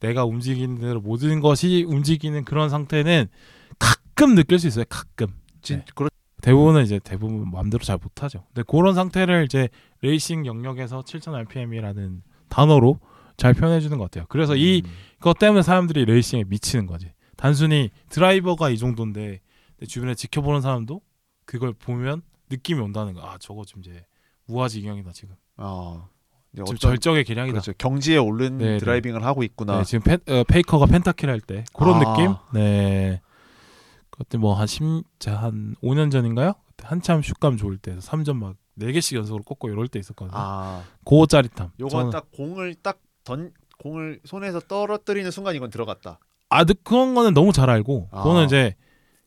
내가 움직이는 대로 모든 것이 움직이는 그런 상태는 가끔 느낄 수 있어요. 가끔. 진, 네. 그렇, 대부분은 이제 대부분 마음대로 잘 못하죠. 근데 그런 상태를 이제 레이싱 영역에서 7,000 RPM이라는 단어로 잘 표현해 주는 것 같아요. 그래서 이 음. 그것 때문에 사람들이 레이싱에 미치는 거지. 단순히 드라이버가 이 정도인데 내 주변에 지켜보는 사람도 그걸 보면 느낌이 온다는 거. 아 저거 좀 이제 우아지경이다 지금. 아, 지금 어떤- 절정의 기량이다. 그렇죠. 경지에 오른 네, 네. 드라이빙을 하고 있구나. 네, 지금 페, 어, 페이커가 펜타킬 할 때 그런 아. 느낌. 네. 그때 뭐 한 10, 한 5년 전인가요? 그때 한참 슛감 좋을 때 3점 막 4개씩 연속으로 꽂고 이럴 때 있었거든요. 아, 그 짜릿함. 요건 딱 공을 딱 던 공을 손에서 떨어뜨리는 순간 이건 들어갔다. 아, 근데 그런 거는 너무 잘 알고 아. 그거는 이제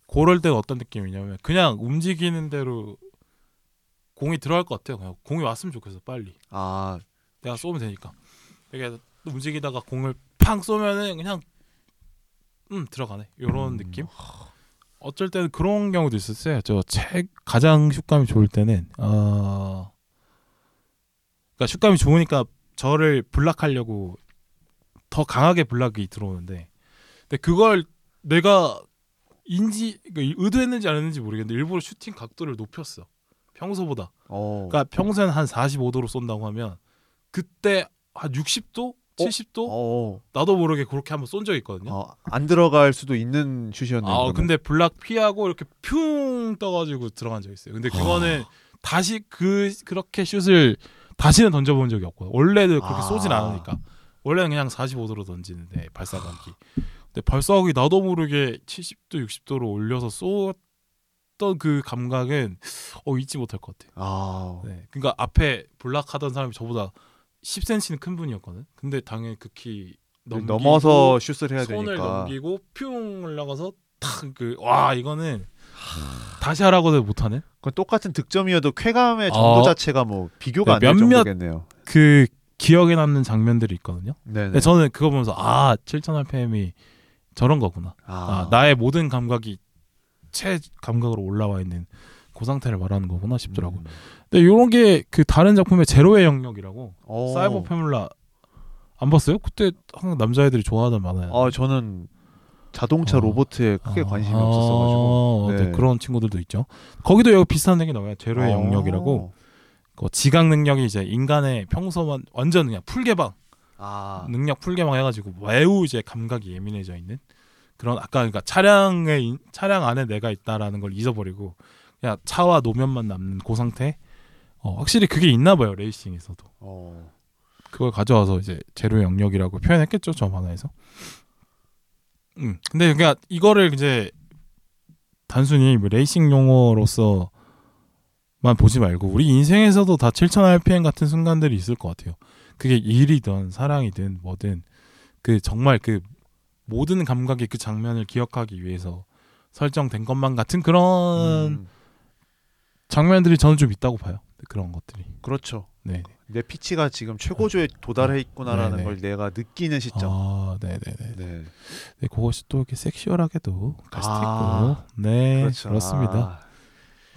그럴 때가 어떤 느낌이냐면 그냥 움직이는 대로 공이 들어갈 것 같아요. 그냥 공이 왔으면 좋겠어 빨리. 아, 내가 쏘면 되니까. 이게 움직이다가 공을 팡 쏘면은 그냥 음 들어가네. 요런 음. 느낌. 어쩔 때는 그런 경우도 있었어요. 저 책 가장 슛감이 좋을 때는 어 그러니까 슛감이 좋으니까 저를 블락하려고 더 강하게 블락이 들어오는데 근데 그걸 내가 인지 그러니까 의도했는지 안 했는지 모르겠는데 일부러 슈팅 각도를 높였어. 평소보다. 어, 그러니까 평소엔 한 45도로 쏜다고 하면 그때 한 60도, 70도 어, 나도 모르게 그렇게 한번 쏜 적이 있거든요. 어, 안 들어갈 수도 있는 슛이었네요. 아 그러면. 근데 블락 피하고 이렇게 퓨 떠가지고 들어간 적 있어요. 근데 그거는 다시 그 그렇게 슛을 다시는 던져본 적이 없거든. 원래는 그렇게 아. 쏘진 않으니까 원래는 그냥 45도로 던지는데 발사각이. 근데 발사각이 나도 모르게 70도, 60도로 올려서 쏘던 그 감각은 어 잊지 못할 것 같아요. 아, 네. 그러니까 앞에 블락하던 사람이 저보다 10cm는 큰 분이었거든. 근데 당연히 그 키 넘어서 슛을 해야 손을 되니까. 넘기고 퓨 올라가서 탁 그 와 이거는 다시 하라고도 못하는 그건 똑같은 득점이어도 쾌감의 정도 어. 자체가 뭐 비교가 네, 안될 몇몇- 정도겠네요. 그 기억에 남는 장면들이 있거든요. 네, 저는 그거 보면서 아 7,000rpm이 저런 거구나. 아, 나의 모든 감각이 최 감각으로 올라와 있는 그 상태를 말하는 거구나 싶더라고. 요 음. 근데 이런 게 그 다른 작품의 제로의 영역이라고 어. 사이버 페뮬라 안 봤어요? 그때 항상 남자애들이 좋아하던 만화야. 아, 저는 자동차 어. 로봇에 크게 관심이 아, 없었어가지고. 네, 그런 친구들도 있죠. 거기도 여기 비슷한 얘기 나와요. 제로의 어. 영역이라고. 그 지각 능력이 이제 인간의 평소만 완전 그냥 풀개방 아, 능력 풀개방 해가지고 매우 이제 감각이 예민해져 있는 그런 아까 그러니까 차량에 인- 차량 안에 내가 있다라는 걸 잊어버리고 그냥 차와 노면만 남는 그 상태. 어, 확실히 그게 있나 봐요 레이싱에서도. 어. 그걸 가져와서 이제 제로 영역이라고 표현했겠죠 저 만화에서. 음 근데 그러니까 이거를 이제 단순히 뭐 레이싱 용어로서 만 보지 말고 우리 인생에서도 다 7,000rpm 같은 순간들이 있을 것 같아요. 그게 일이든 사랑이든 뭐든 그 정말 그 모든 감각의 그 장면을 기억하기 위해서 설정된 것만 같은 그런 음, 장면들이 저는 좀 있다고 봐요. 그런 것들이. 그렇죠. 네. 내 피치가 지금 최고조에 도달해 있구나라는 네네. 걸 내가 느끼는 시점. 아, 네, 네, 네. 네, 네, 그것이 또 이렇게 섹슈얼하게도 갈 수도 아, 있고, 네, 그렇죠. 그렇습니다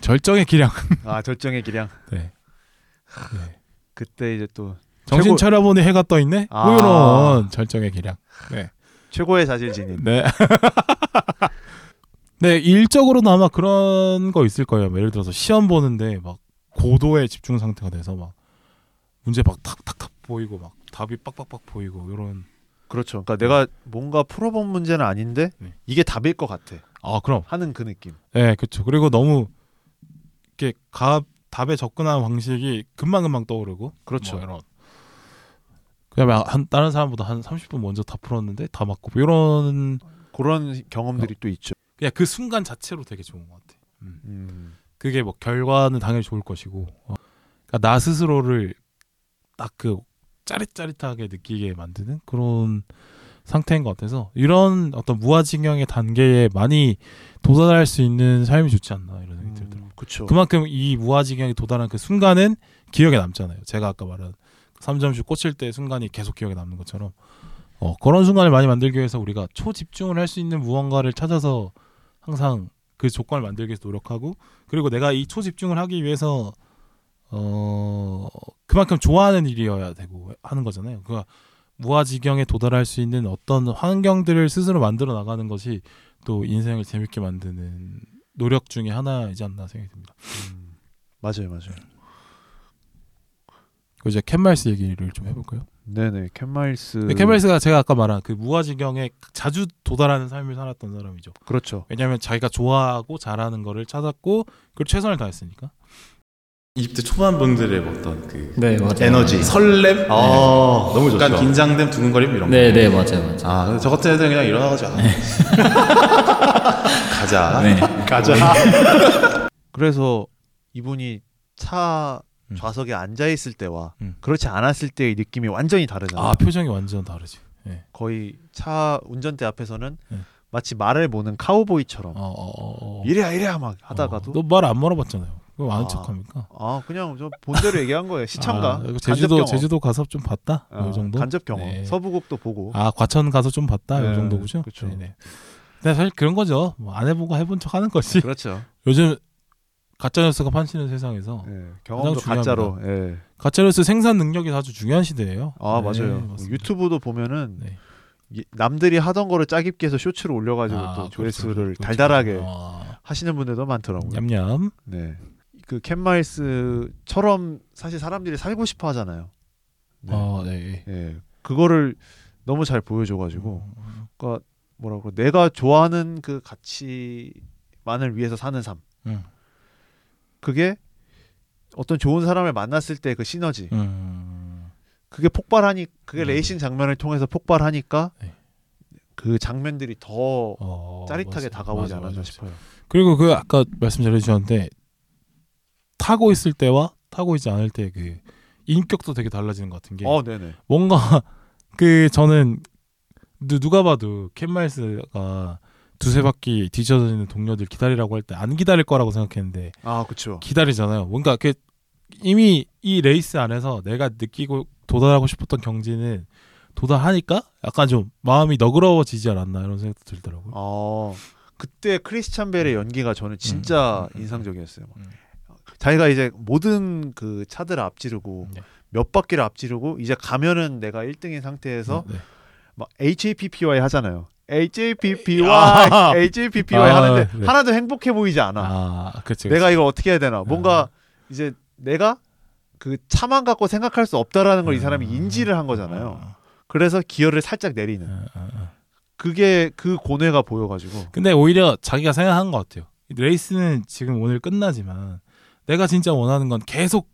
절정의 기량. 아, 아, 절정의 기량. [laughs] 네. 네. 그때 이제 또 정신 최고- 차려보니 해가 떠 있네. 아. 뭐 이런 절정의 기량. 네, 최고의 자질 지닌. 네. [laughs] 네, 일적으로는 아마 그런 거 있을 거예요. 뭐 예를 들어서 시험 보는데 막 고도의 집중 상태가 돼서 막 문제 막 탁탁탁 보이고 막 답이 빡빡빡 보이고 이런. 그렇죠. 그러니까 내가 뭔가 풀어본 문제는 아닌데 네. 이게 답일 것 같아 아, 그럼. 하는 그 느낌. 네, 그렇죠. 그리고 너무 이렇게 가, 답에 접근하는 방식이 금방 금방 떠오르고 그렇죠. 뭐 이런. 그다음에 한 다른 사람보다 한 30분 먼저 다 풀었는데 다 맞고 뭐 이런 그런 경험들이 또 있죠. 그냥 그 순간 자체로 되게 좋은 것 같아. 음. 음. 그게 뭐 결과는 당연히 좋을 것이고 어. 그러니까 나 스스로를 딱 그 짜릿짜릿하게 느끼게 만드는 그런 상태인 것 같아서 이런 어떤 무아지경의 단계에 많이 도달할 수 있는 삶이 좋지 않나 이런 생각이 들더라고요. 음, 그렇죠. 그만큼 이 무아지경에 도달한 그 순간은 기억에 남잖아요. 제가 아까 말한 3점슛 꽂힐 때 순간이 계속 기억에 남는 것처럼 어, 그런 순간을 많이 만들기 위해서 우리가 초집중을 할 수 있는 무언가를 찾아서 항상 그 조건을 만들기 위해서 노력하고 그리고 내가 이 초집중을 하기 위해서 어 그만큼 좋아하는 일이어야 되고 하는 거잖아요. 그가 무아지경에 도달할 수 있는 어떤 환경들을 스스로 만들어 나가는 것이 또 인생을 재밌게 만드는 노력 중에 하나이지 않나 생각이 듭니다. 음, 맞아요, 맞아요. 그 이제 켄 마일스 얘기를 좀 해볼까요? 네네, 켄 마일스. 켄 마일스가 제가 아까 말한 그 무아지경에 자주 도달하는 삶을 살았던 사람이죠. 그렇죠. 왜냐하면 자기가 좋아하고 잘하는 거를 찾았고 그리고 최선을 다했으니까. 20대 초반 분들의 어떤 그네 맞아요. 에너지, 설렘, 네. 아 너무 좋죠. 약간. 긴장됨, 두근거림 이런 거. 네 네 맞아요 맞아요. 아, 저 같은 애들은 그냥 일어나가지고 아, [laughs] 가자. 네. 가자. [laughs] 그래서 이분이 차 음. 좌석에 앉아 있을 때와 음. 그렇지 않았을 때의 느낌이 완전히 다르잖아요. 아 표정이 완전 다르지. 네. 거의 차 운전대 앞에서는 네. 마치 말을 모는 카우보이처럼 어, 어, 어, 어. 이래야 이래야 막 하다가도 너 말 안 물어봤잖아요. 그럼 아는 아. 척합니까? 아 그냥 저 본대로 얘기한 거예요. 시청가. 아, 제주도. 제주도 가서 좀 봤다. 어, 이 정도. 간접 경험. 네. 서부곡도 보고. 아 과천 가서 좀 봤다. 네, 이 정도 그죠? 그쵸. 네네. 근데 사실 그런 거죠. 뭐 안 해보고 해본 척 하는 거지. 그렇죠. 요즘 가짜 뉴스가 판치는 세상에서 예, 경험도 가짜로. 예. 가짜 뉴스 생산 능력이 아주 중요한 시대예요. 아 네, 맞아요. 맞습니다. 유튜브도 보면은 네. 이- 남들이 하던 거를 짜깁기 해서 쇼츠를 올려가지고 아, 또 그렇죠, 조회수를 그렇죠. 달달하게 아, 하시는 분들도 많더라고요. 냠냠. 네. 그 캔마일스처럼 사실 사람들이 살고 싶어 하잖아요. 네. 어, 네. 예. 그거를 너무 잘 보여줘가지고, 음, 그러니까 뭐라고 내가 좋아하는 그 가치만을 위해서 사는 삶. 음, 그게 어떤 좋은 사람을 만났을 때 그 시너지. 음. 그게 폭발하니 그게 네. 레이싱 장면을 통해서 폭발하니까 네. 그 장면들이 더 어, 짜릿하게 맞아. 다가오지 맞아, 않았나 맞아. 싶어요. 그리고 그 아까 말씀 잘해주셨는데 타고 있을 때와 타고 있지 않을 때 그 인격도 되게 달라지는 것 같은 게 어, 네네. 뭔가 [laughs] 그 저는 누- 누가 봐도 켄 마일스가 두세 바퀴 뒤처지는 동료들 기다리라고 할 때 안 기다릴 거라고 생각했는데 아, 그쵸. 기다리잖아요. 뭔가 그 이미 이 레이스 안에서 내가 느끼고 도달하고 싶었던 경지는 도달하니까 약간 좀 마음이 너그러워지지 않았나 이런 생각도 들더라고요. 어, 그때 크리스찬 베일의 연기가 저는 진짜 음, 음, 음, 인상적이었어요. 음. 자기가 이제 모든 그 차들을 앞지르고 네. 몇 바퀴를 앞지르고 이제 가면은 내가 1등인 상태에서 네. 막 HAPPY 하잖아요. HAPPY, 아. HAPPY 아, 하는데 네. 하나도 행복해 보이지 않아. 아, 그렇죠. 내가 이걸 어떻게 해야 되나? 뭔가 이제 내가 그 차만 갖고 생각할 수 없다라는 걸 이 사람이 음. 인지를 한 거잖아요. 그래서 기어를 살짝 내리는. 아, 아, 아. 그게 그 고뇌가 보여가지고. 근데 오히려 자기가 생각한 것 같아요. 이 레이스는 지금 오늘 끝나지만 내가 진짜 원하는 건 계속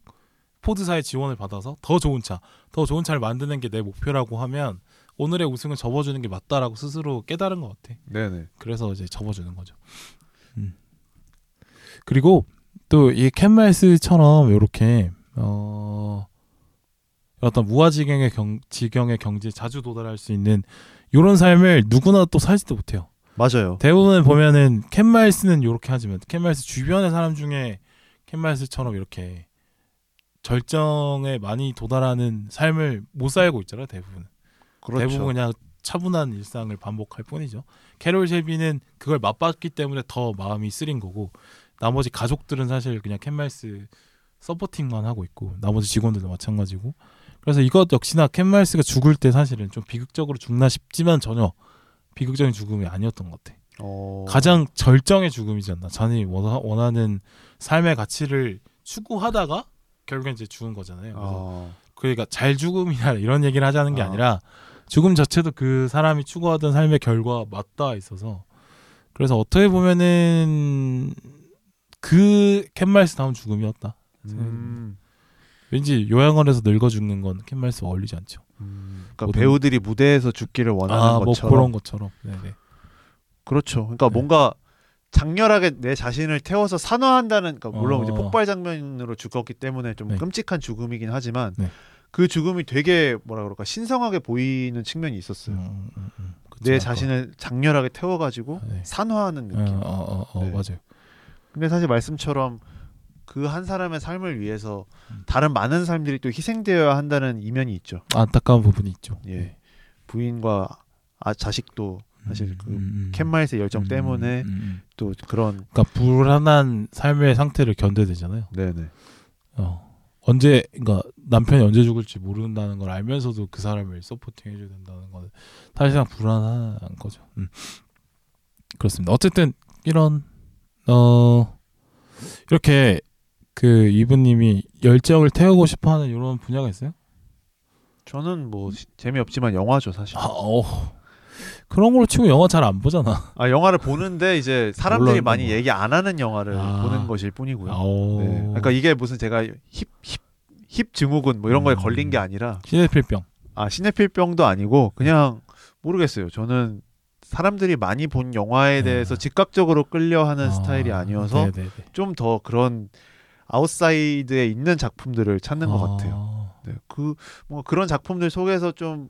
포드사의 지원을 받아서 더 좋은 차, 더 좋은 차를 만드는 게 내 목표라고 하면 오늘의 우승을 접어주는 게 맞다라고 스스로 깨달은 것 같아. 네네. 그래서 이제 접어주는 거죠. 음. 그리고 또 이 캔마이스처럼 이렇게 어 어떤 무아지경의 경 지경의 경지에 자주 도달할 수 있는 이런 삶을 누구나 또 살지도 못해요. 맞아요. 대부분 보면은 켄 마일스는 이렇게 하지만 켄 마일스 주변의 사람 중에 켄 마일스처럼 이렇게 절정에 많이 도달하는 삶을 못 살고 있잖아요. 대부분. 그렇죠. 대부분 그냥 차분한 일상을 반복할 뿐이죠. 캐롤 쉘비는 그걸 맛봤기 때문에 더 마음이 쓰린 거고 나머지 가족들은 사실 그냥 켄 마일스 supporting만 하고 있고 나머지 직원들도 마찬가지고 그래서 이것 역시나 켄 마일스가 죽을 때 사실은 좀 비극적으로 죽나 싶지만 전혀 비극적인 죽음이 아니었던 것 같아. 어... 가장 절정의 죽음이지 않나. 원하, 원하는 삶의 가치를 추구하다가 결국엔 이제 죽은 거잖아요. 그래서 어... 그러니까 잘 죽음이나 이런 얘기를 하자는 게 아. 아니라 죽음 자체도 그 사람이 추구하던 삶의 결과 맞닿아 있어서 그래서 어떻게 보면은 그 켄 마일스다운 죽음이었다. 음... 왠지 요양원에서 늙어 죽는 건 캔마일스 어울리지 않죠. 음... 그러니까 모든- 배우들이 무대에서 죽기를 원하는 아, 뭐 것처럼 그런 것처럼. 네네. 그렇죠. 그러니까 네. 뭔가 장렬하게 내 자신을 태워서 산화한다는 그러니까 물론 어. 이제 폭발 장면으로 죽었기 때문에 좀 네. 끔찍한 죽음이긴 하지만 네. 그 죽음이 되게 뭐라 그럴까 신성하게 보이는 측면이 있었어요. 음, 음, 음. 내. 자신을 장렬하게 태워가지고 네. 산화하는 어, 느낌. 어, 어, 어, 네. 맞아요. 근데 사실 말씀처럼 그 한 사람의 삶을 위해서 음. 다른 많은 사람들이 또 희생되어야 한다는 이면이 있죠. 안타까운 부분이 있죠. 예. 부인과 아, 자식도 사실 음, 그 음, 음. 열정 음, 때문에. 또 그런 그러니까 불안한 삶의 상태를 견뎌야 되잖아요. 네네 어. 언제 그러니까 남편이 언제 죽을지 모른다는 걸 알면서도 그 사람을 서포팅 해줘야 된다는 건 사실상 불안한 거죠. 음. 그렇습니다. 어쨌든 이런 어 이렇게 그 이분님이 열정을 태우고 싶어하는 이런 분야가 있어요? 저는 뭐 시- 재미없지만 영화죠 사실. 아, 어. 그런 걸로 치고 영화 잘 안 보잖아. [laughs] 아 영화를 보는데 이제 사람들이 많이 뭐. 얘기 안 하는 영화를 아. 보는 것일 뿐이고요. 어. 네. 그러니까 이게 무슨 제가 힙 힙 힙 증후군 뭐 이런 거에 음. 걸린 게 아니라 시네필병. 아 시네필병도 아니고 그냥 모르겠어요. 저는 사람들이 많이 본 영화에 네. 대해서 즉각적으로 끌려하는 아, 스타일이 아니어서 네네네. 좀더 그런 아웃사이드에 있는 작품들을 찾는 것 같아요. 아, 네, 그 뭔가 그런 작품들 속에서 좀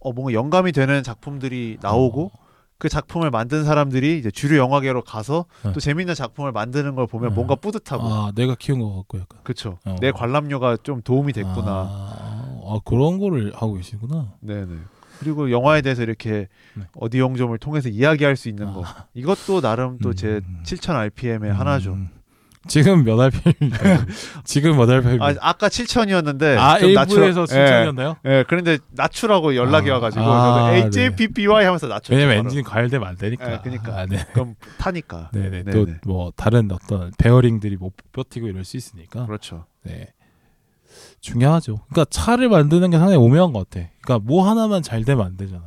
어, 뭔가 영감이 되는 작품들이 나오고 그 작품을 만든 사람들이 이제 주류 영화계로 가서 네. 또 재밌는 작품을 만드는 걸 보면 네. 뭔가 뿌듯하고 아, 내가 키운 것 같고 약간. 그쵸 어. 내 관람료가 좀 도움이 됐구나 아, 아, 그런 거를 하고 계시구나. 네네 그리고 영화에 대해서 이렇게 네. 어디 영점을 통해서 이야기할 수 있는 아. 거 이것도 나름 또제 음. 7000 RPM의 하나죠 음. 지금 몇 RPM입니까? [laughs] 지금 몇 RPM? 아, 아까 7000이었는데 아, 좀 일부에서 낮추라- 예. 7천이었나요? 예, 그런데 낮추라고 연락이 아. 와가지고 아, 저도 HAPPY 하면서 낮췄죠. 왜냐면 바로. 엔진 과열되면 안 되니까. 네, 그러니까. 아, 네. 그럼 타니까. 네네. [laughs] 네네. 또뭐 다른 어떤 베어링들이 못 버티고 이럴 수 있으니까. 그렇죠. 네. 중요하죠. 그러니까 차를 만드는 게 상당히 오묘한 것 같아. 그러니까 뭐 하나만 잘 되면 안 되잖아.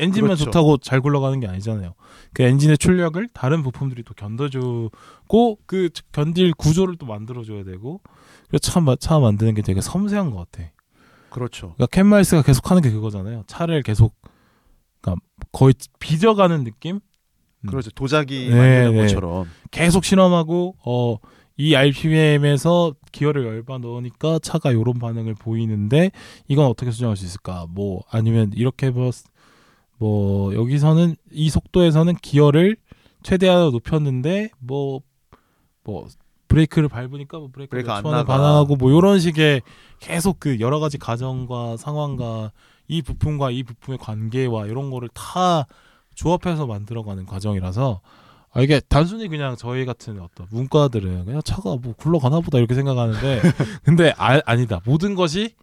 엔진만 그렇죠. 좋다고 잘 굴러가는 게 아니잖아요. 그 엔진의 출력을 다른 부품들이 또 견뎌주고 그 견딜 구조를 또 만들어줘야 되고 그래서 차, 마- 차 만드는 게 되게 섬세한 것 같아. 그렇죠. 그러니까 켄 마일스가 계속 하는 게 그거잖아요. 차를 계속 그러니까 거의 빚어가는 느낌? 음. 그렇죠. 도자기 네, 만드는 네. 것처럼. 계속 실험하고 어 이 RPM에서 기어를 열바 넣으니까 차가 요런 반응을 보이는데 이건 어떻게 수정할 수 있을까? 뭐 아니면 이렇게 뭐, 뭐 여기서는 이 속도에서는 기어를 최대한 높였는데 뭐뭐 브레이크를 밟으니까 뭐 브레이크 브레이크 안 나가. 반응하고 뭐 요런 식의 계속 그 여러 가지 가정과 상황과 이 부품과 이 부품의 관계와 이런 거를 다 조합해서 만들어가는 과정이라서 아 이게 단순히 그냥 저희 같은 어떤 문과들은 그냥 차가 뭐 굴러가나 보다 이렇게 생각하는데 [laughs] 근데 아, 아니다 모든 것이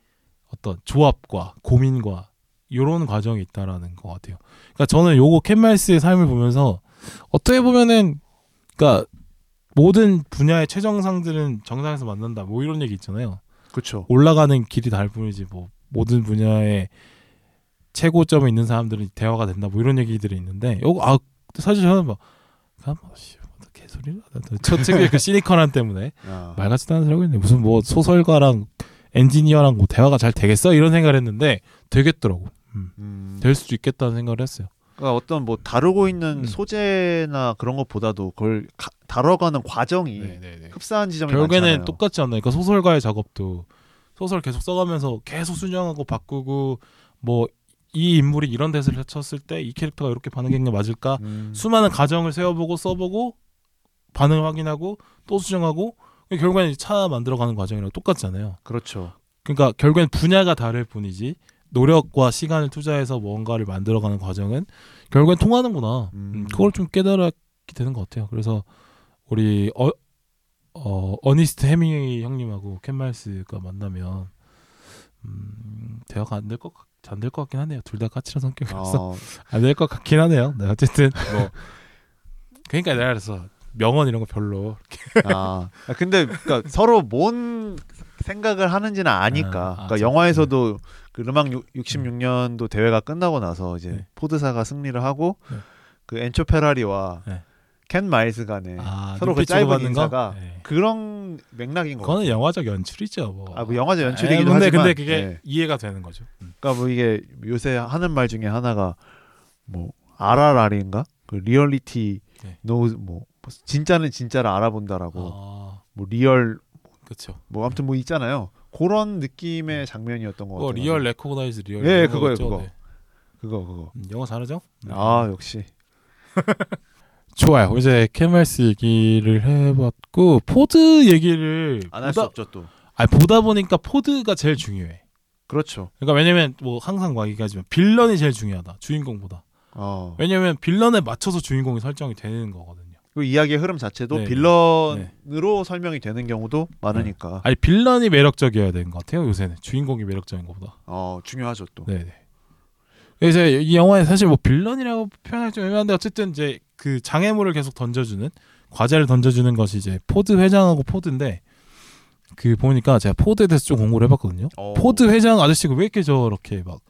어떤 조합과 고민과 이런 과정이 있다라는 것 같아요. 그러니까 저는 요거 캔마이스의 삶을 보면서 어떻게 보면은 그러니까 모든 분야의 최정상들은 정상에서 만난다 뭐 이런 얘기 있잖아요. 그렇죠. 올라가는 길이 다를 뿐이지 뭐 모든 분야에 최고점에 있는 사람들은 대화가 된다 뭐 이런 얘기들이 있는데 요거 아 사실 저는 뭐 개소리를 하다. 첫 책의 그 시니컬함 때문에 아, 말 같지도 않은 소리 하고 있네 무슨 뭐 소설가랑 엔지니어랑 뭐 대화가 잘 되겠어 이런 생각을 했는데 되겠더라고 음. 음, 될 수도 있겠다는 생각을 했어요 그러니까 어떤 뭐 다루고 있는 음. 소재나 그런 것보다도 그걸 가- 다뤄가는 과정이 흡사한 지점이 결국에는 많잖아요. 똑같지 않나요? 그러니까 소설가의 작업도 소설 계속 써가면서 계속 수정하고 바꾸고 뭐 이 인물이 이런 대사를 쳤을 때 이 캐릭터가 이렇게 반응한 게 맞을까? 음, 수많은 가정을 세워보고 써보고 반응을 확인하고 또 수정하고 결국에는 차 만들어가는 과정이랑 똑같잖아요. 그렇죠. 그러니까 결국엔 분야가 다를 뿐이지 노력과 시간을 투자해서 뭔가를 만들어가는 과정은 결국엔 통하는구나. 음. 음, 그걸 좀 깨달게 되는 것 같아요. 그래서 우리 어, 어 어니스트 헤밍웨이 형님하고 켄 마일스가 만나면 음, 대화가 안 될 것 안 될 것 같긴 하네요. 둘 다 까칠한 성격이라서 어, [laughs] 안될 것 같긴 하네요. 네, 어쨌든 뭐 그러니까 내가 그래서 명언 이런 거 별로 아, 아, 근데 그러니까 서로 뭔 생각을 하는지는 아니까. 아, 아, 그러니까 저- 영화에서도 그 르망 66년도 대회가 끝나고 나서 이제 네. 포드사가 승리를 하고 네. 그 엔초 페라리와 네. 켄 마일스 간에 아, 서로 그 짧은? 인사가 네. 그런 맥락인 거 그거는 같아요. 영화적 연출이죠. 뭐. 아, 뭐 영화적 에, 연출이기도 근데, 하지만 근데 그게 네. 이해가 되는 거죠. 음. 그러니까 뭐 이게 요새 하는 말 중에 하나가 뭐 RRR인가? 그 리얼리티 네. 노뭐 진짜는 진짜를 알아본다라고 아, 뭐 real 그렇죠. 뭐 아무튼 뭐 있잖아요. 그런 느낌의 장면이었던 것 같아요. real recognize real. 예, 이런 그거예요? 그거. 네. 그거 그거. 음, 영어 잘하죠? 네. 아 역시. [laughs] 좋아요. 이제 켄 마일스 얘기를 해봤고 포드 얘기를 안 할 수 없죠 또. 아니, 보다 보니까 포드가 제일 중요해. 그렇죠. 그러니까 왜냐면 뭐 항상 얘기하지만 villain이 제일 중요하다. 주인공보다. 어. 왜냐면 villain에 맞춰서 주인공이 설정이 되는 거거든요. 그 이야기의 흐름 자체도 네, villain으로 설명이 되는 경우도 많으니까. 아니 villain이 매력적이어야 되는 것 같아요. 요새는 주인공이 매력적인 것보다. 어 중요하죠 또. 네네. 그래서 이 영화에 사실 뭐 villain이라고 표현하기 좀 애매한데 어쨌든 이제 그 장애물을 계속 던져주는 과제를 던져주는 것이 이제 포드 회장하고 포드인데 그 보니까 제가 포드에 대해서 좀 공부를 해봤거든요. 어. 포드 회장 아저씨가 왜 이렇게 저렇게 막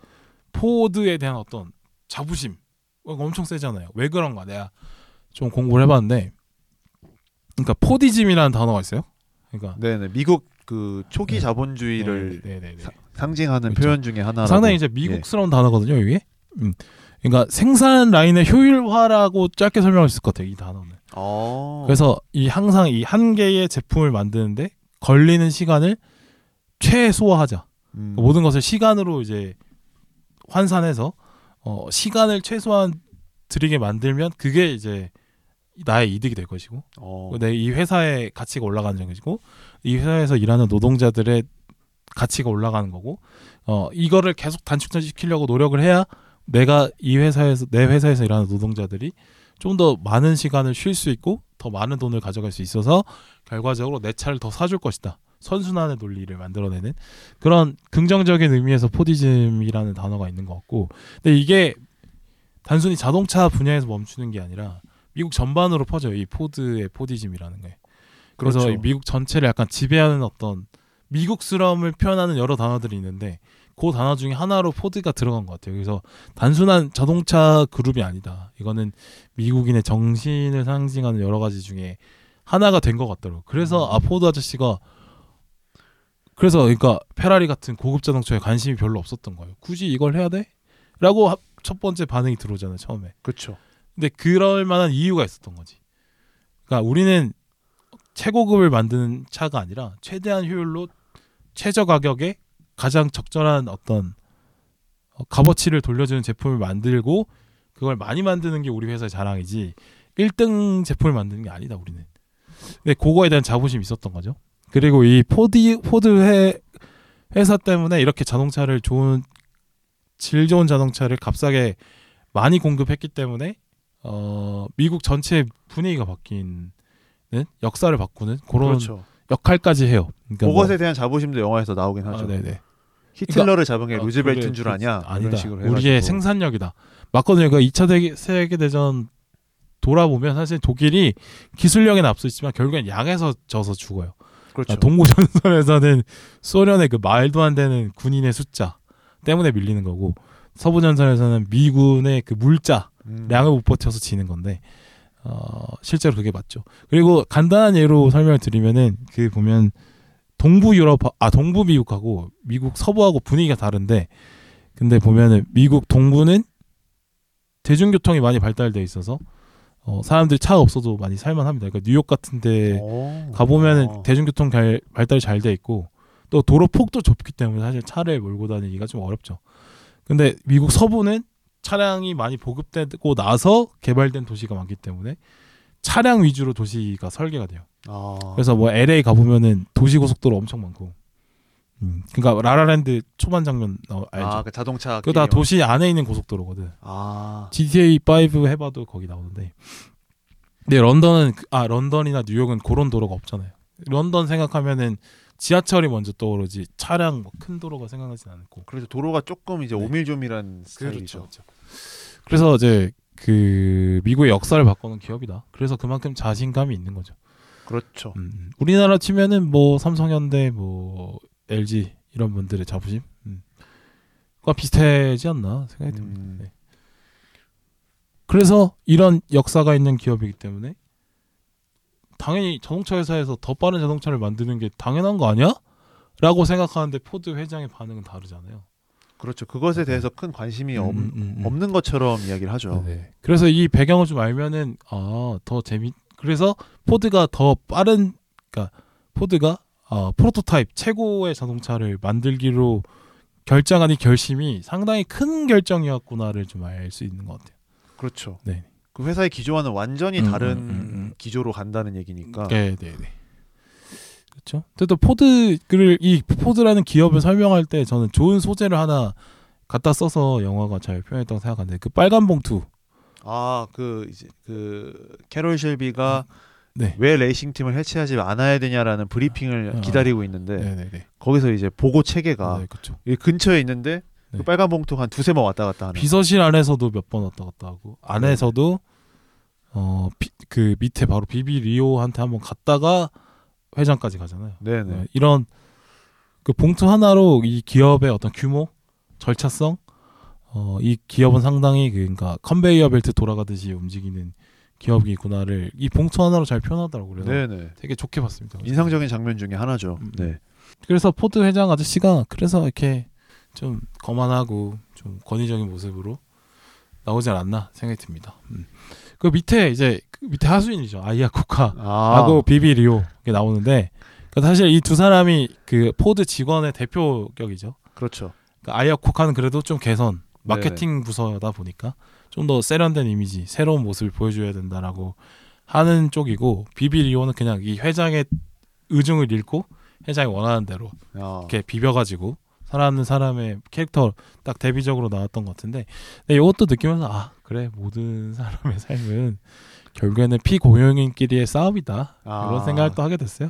포드에 대한 어떤 자부심 어, 엄청 세잖아요. 왜 그런가 내가 좀 공부를 해봤는데 그러니까 포디즘이라는 단어가 있어요. 그러니까 네네 미국 그 초기 네. 자본주의를 네, 네, 네, 네. 사- 상징하는 그렇죠. 표현 중에 하나라고. 상당히 이제 미국스러운 단어거든요, 이게. 음. 그러니까 생산 라인의 효율화라고 짧게 설명할 수 있을 것 같아요. 이 단어는. 어. 그래서 이 항상 이 한 개의 제품을 만드는데 걸리는 시간을 최소화하자. 음. 모든 것을 시간으로 이제 환산해서 어, 시간을 최소한 들이게 만들면 그게 이제 나의 이득이 될 것이고 어. 내이 회사의 가치가 올라가는 것이고 이 회사에서 일하는 노동자들의 가치가 올라가는 거고 어 이거를 계속 단축시키려고 노력을 해야 내가 이 회사에서 내 회사에서 일하는 노동자들이 좀 더 많은 시간을 쉴 수 있고 더 많은 돈을 가져갈 수 있어서 결과적으로 내 차를 더 사줄 것이다. 선순환의 논리를 만들어내는 그런 긍정적인 의미에서 포디즘이라는 단어가 있는 것 같고 근데 이게 단순히 자동차 분야에서 멈추는 게 아니라 미국 전반으로 퍼져요. 이 포드의 포디즘이라는 게. 그래서 그렇죠. 이 미국 전체를 약간 지배하는 어떤 미국스러움을 표현하는 여러 단어들이 있는데 그 단어 중에 하나로 포드가 들어간 것 같아요. 그래서 단순한 자동차 그룹이 아니다. 이거는 미국인의 정신을 상징하는 여러 가지 중에 하나가 된 것 같더라고요. 그래서 음. 아 포드 아저씨가 그래서 그러니까 페라리 같은 고급 자동차에 관심이 별로 없었던 거예요. 굳이 이걸 해야 돼? 라고 하- 첫 번째 반응이 들어오잖아요. 처음에. 그렇죠. 근데 그럴 만한 이유가 있었던 거지. 그러니까 우리는 최고급을 만드는 차가 아니라 최대한 효율로 최저 가격에 가장 적절한 어떤 어, 값어치를 돌려주는 제품을 만들고 그걸 많이 만드는 게 우리 회사의 자랑이지 1등 제품을 만드는 게 아니다 우리는. 근데 그거에 대한 자부심이 있었던 거죠. 그리고 이 포디 포드 회, 회사 때문에 이렇게 자동차를 좋은 질 좋은 자동차를 값싸게 많이 공급했기 때문에 어 미국 전체 분위기가 바뀌는 역사를 바꾸는 그런 그렇죠. 역할까지 해요. 그러니까 뭐- 그것에 대한 자부심도 영화에서 나오긴 하죠. 아, 네네. 히틀러를 잡은 게 어, 루즈벨트인 그래, 줄 그- 아냐? 아니다. 우리의. 생산력이다. 맞거든요. 그 2차 대기, 세계 대전 돌아보면 사실 독일이 기술력에 앞서 있지만 결국엔 양에서 져서 죽어요. 그렇죠. 아, 동부전선에서는 소련의 그 말도 안 되는 군인의 숫자 때문에 밀리는 거고 서부 전선에서는 미군의 그 물자 음. 량을 못 버텨서 지는 건데 어, 실제로 그게 맞죠. 그리고 간단한 예로 설명을 드리면은 그 보면 동부 유럽 아 동부 미국하고 미국 서부하고 분위기가 다른데 근데 보면은 미국 동부는 대중교통이 많이 발달돼 있어서 어, 사람들이 차 없어도 많이 살만합니다. 그러니까 뉴욕 같은데 오. 가보면은 어. 대중교통 잘, 발달이 잘 돼 있고 또 도로 폭도 좁기 때문에 사실 차를 몰고 다니기가 좀 어렵죠. 근데 미국 서부는 차량이 많이 보급되고 나서 개발된 도시가 많기 때문에 차량 위주로 도시가 설계가 돼요. 아. 그래서 뭐 LA 가 보면은 도시 고속도로 엄청 많고, 음, 그러니까 라라랜드 초반 장면 어, 알죠? 아, 그 자동차. 그거 다 끼리 도시 안에 있는 고속도로거든. 아. GTA 5 해봐도 거기 나오는데. 근데 런던은 그- 아 런던이나 뉴욕은 그런 도로가 없잖아요. 런던 생각하면은 지하철이 먼저 떠오르지 차량 뭐 큰 도로가 생각나진 않고. 그래서 도로가 조금 이제 네. 오밀조밀한 스타일이죠. 그렇죠. 그래서 이제 그 미국의 역사를 바꾸는 기업이다. 그래서 그만큼 자신감이 있는 거죠. 그렇죠. 음, 우리나라 치면은 뭐 삼성현대, 뭐 LG 이런 분들의 자부심, 음. 과 비슷하지 않나 생각이 듭니다. 음. 네. 그래서 이런 역사가 있는 기업이기 때문에 당연히 자동차 회사에서 더 빠른 자동차를 만드는 게 당연한 거 아니야? 라고 생각하는데 포드 회장의 반응은 다르잖아요. 그렇죠. 그것에 대해서 큰 관심이 없, 음, 음, 음. 없는 것처럼 이야기를 하죠. 네. 그래서 이 배경을 좀 알면은 아 더 재미. 그래서 포드가 더 빠른, 그러니까 포드가 어, 프로토타입 최고의 자동차를 만들기로 결정한 이 결심이 상당히 큰 결정이었구나를 좀 알 수 있는 것 같아요. 그렇죠. 네. 그 회사의 기조와는 완전히 음, 다른 음, 음, 음. 기조로 간다는 얘기니까. 네, 네, 네. 그렇죠. 또 포드를 이 포드라는 기업을 설명할 때 저는 좋은 소재를 하나 갖다 써서 영화가 잘 표현했다고 생각하는데 그 빨간 봉투. 아, 그 이제 그 캐롤 쉘비가 네. 왜 레이싱 팀을 해체하지 않아야 되냐라는 브리핑을 어. 기다리고 있는데 네, 네, 네. 거기서 이제 보고 체계가 네, 그렇죠. 이 근처에 있는데 네. 그 빨간 봉투가 한 두세 번 왔다 갔다 하는. 비서실 안에서도 몇 번 왔다 갔다 하고 안에서도 어그 밑에 바로 비비 리오한테 한번 갔다가 회장까지 가잖아요. 네네. 네, 이런 그 봉투 하나로 이 기업의 어떤 규모, 절차성, 어, 이 기업은 상당히 그, 그러니까 컨베이어 벨트 돌아가듯이 움직이는 기업이구나를 이 봉투 하나로 잘 표현하더라고요. 그래서 네네. 되게 좋게 봤습니다. 인상적인 장면 중에 하나죠. 음. 네. 그래서 포드 회장 아저씨가 그래서 이렇게 좀 거만하고 좀 권위적인 모습으로 나오지 않았나 생각이 듭니다. 음. 그 밑에 이제 그 밑에 하수인이죠 아이아코카 아, 하고 비비 리오 게 나오는데 그 사실 이 두 사람이 그 포드 직원의 대표격이죠. 그렇죠. 그러니까 아이아코카는 그래도 좀 개선 네. 마케팅 부서다 보니까 좀 더 세련된 이미지, 새로운 모습을 보여줘야 된다라고 하는 쪽이고 비비 리오는 그냥 이 회장의 의중을 읽고 회장이 원하는 대로 아, 이렇게 비벼가지고 살아있는 사람의 캐릭터 딱 대비적으로 나왔던 것 같은데 근데 이것도 느끼면서 아 그래 모든 [laughs] 사람의 삶은 결국에는 피고용인끼리의 싸움이다 아. 이런 생각을 또 하게 됐어요.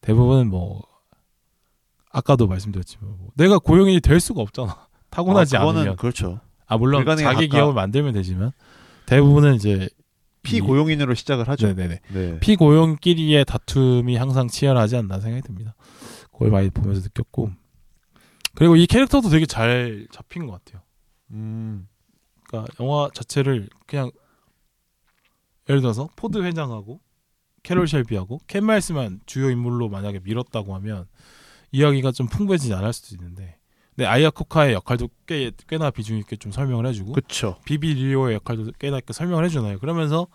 대부분 뭐 아까도 말씀드렸지만 뭐 내가 고용인이 될 수가 없잖아. [laughs] 타고나지 아, 않으면 그렇죠. 아 물론 자기 가까- 기업을 만들면 되지만 대부분은 이제 피고용인으로 시작을 하죠. 네네네 네. 피고용끼리의 다툼이 항상 치열하지 않나 생각이 듭니다. 그걸 많이 보면서 느꼈고 그리고 이 캐릭터도 되게 잘 잡힌 것 같아요. 음, 그러니까 영화 자체를 그냥 예를 들어서 포드 회장하고 캐롤 셸비하고 켄 마일스만 주요 인물로 만약에 밀었다고 하면 이야기가 좀 풍부해지지 않을 수도 있는데 근데 아이아코카의 역할도 꽤 꽤나 비중 있게 좀 설명을 해주고 그렇죠. 비비 리오의 역할도 꽤나 있게 설명을 해주나요. 그러면서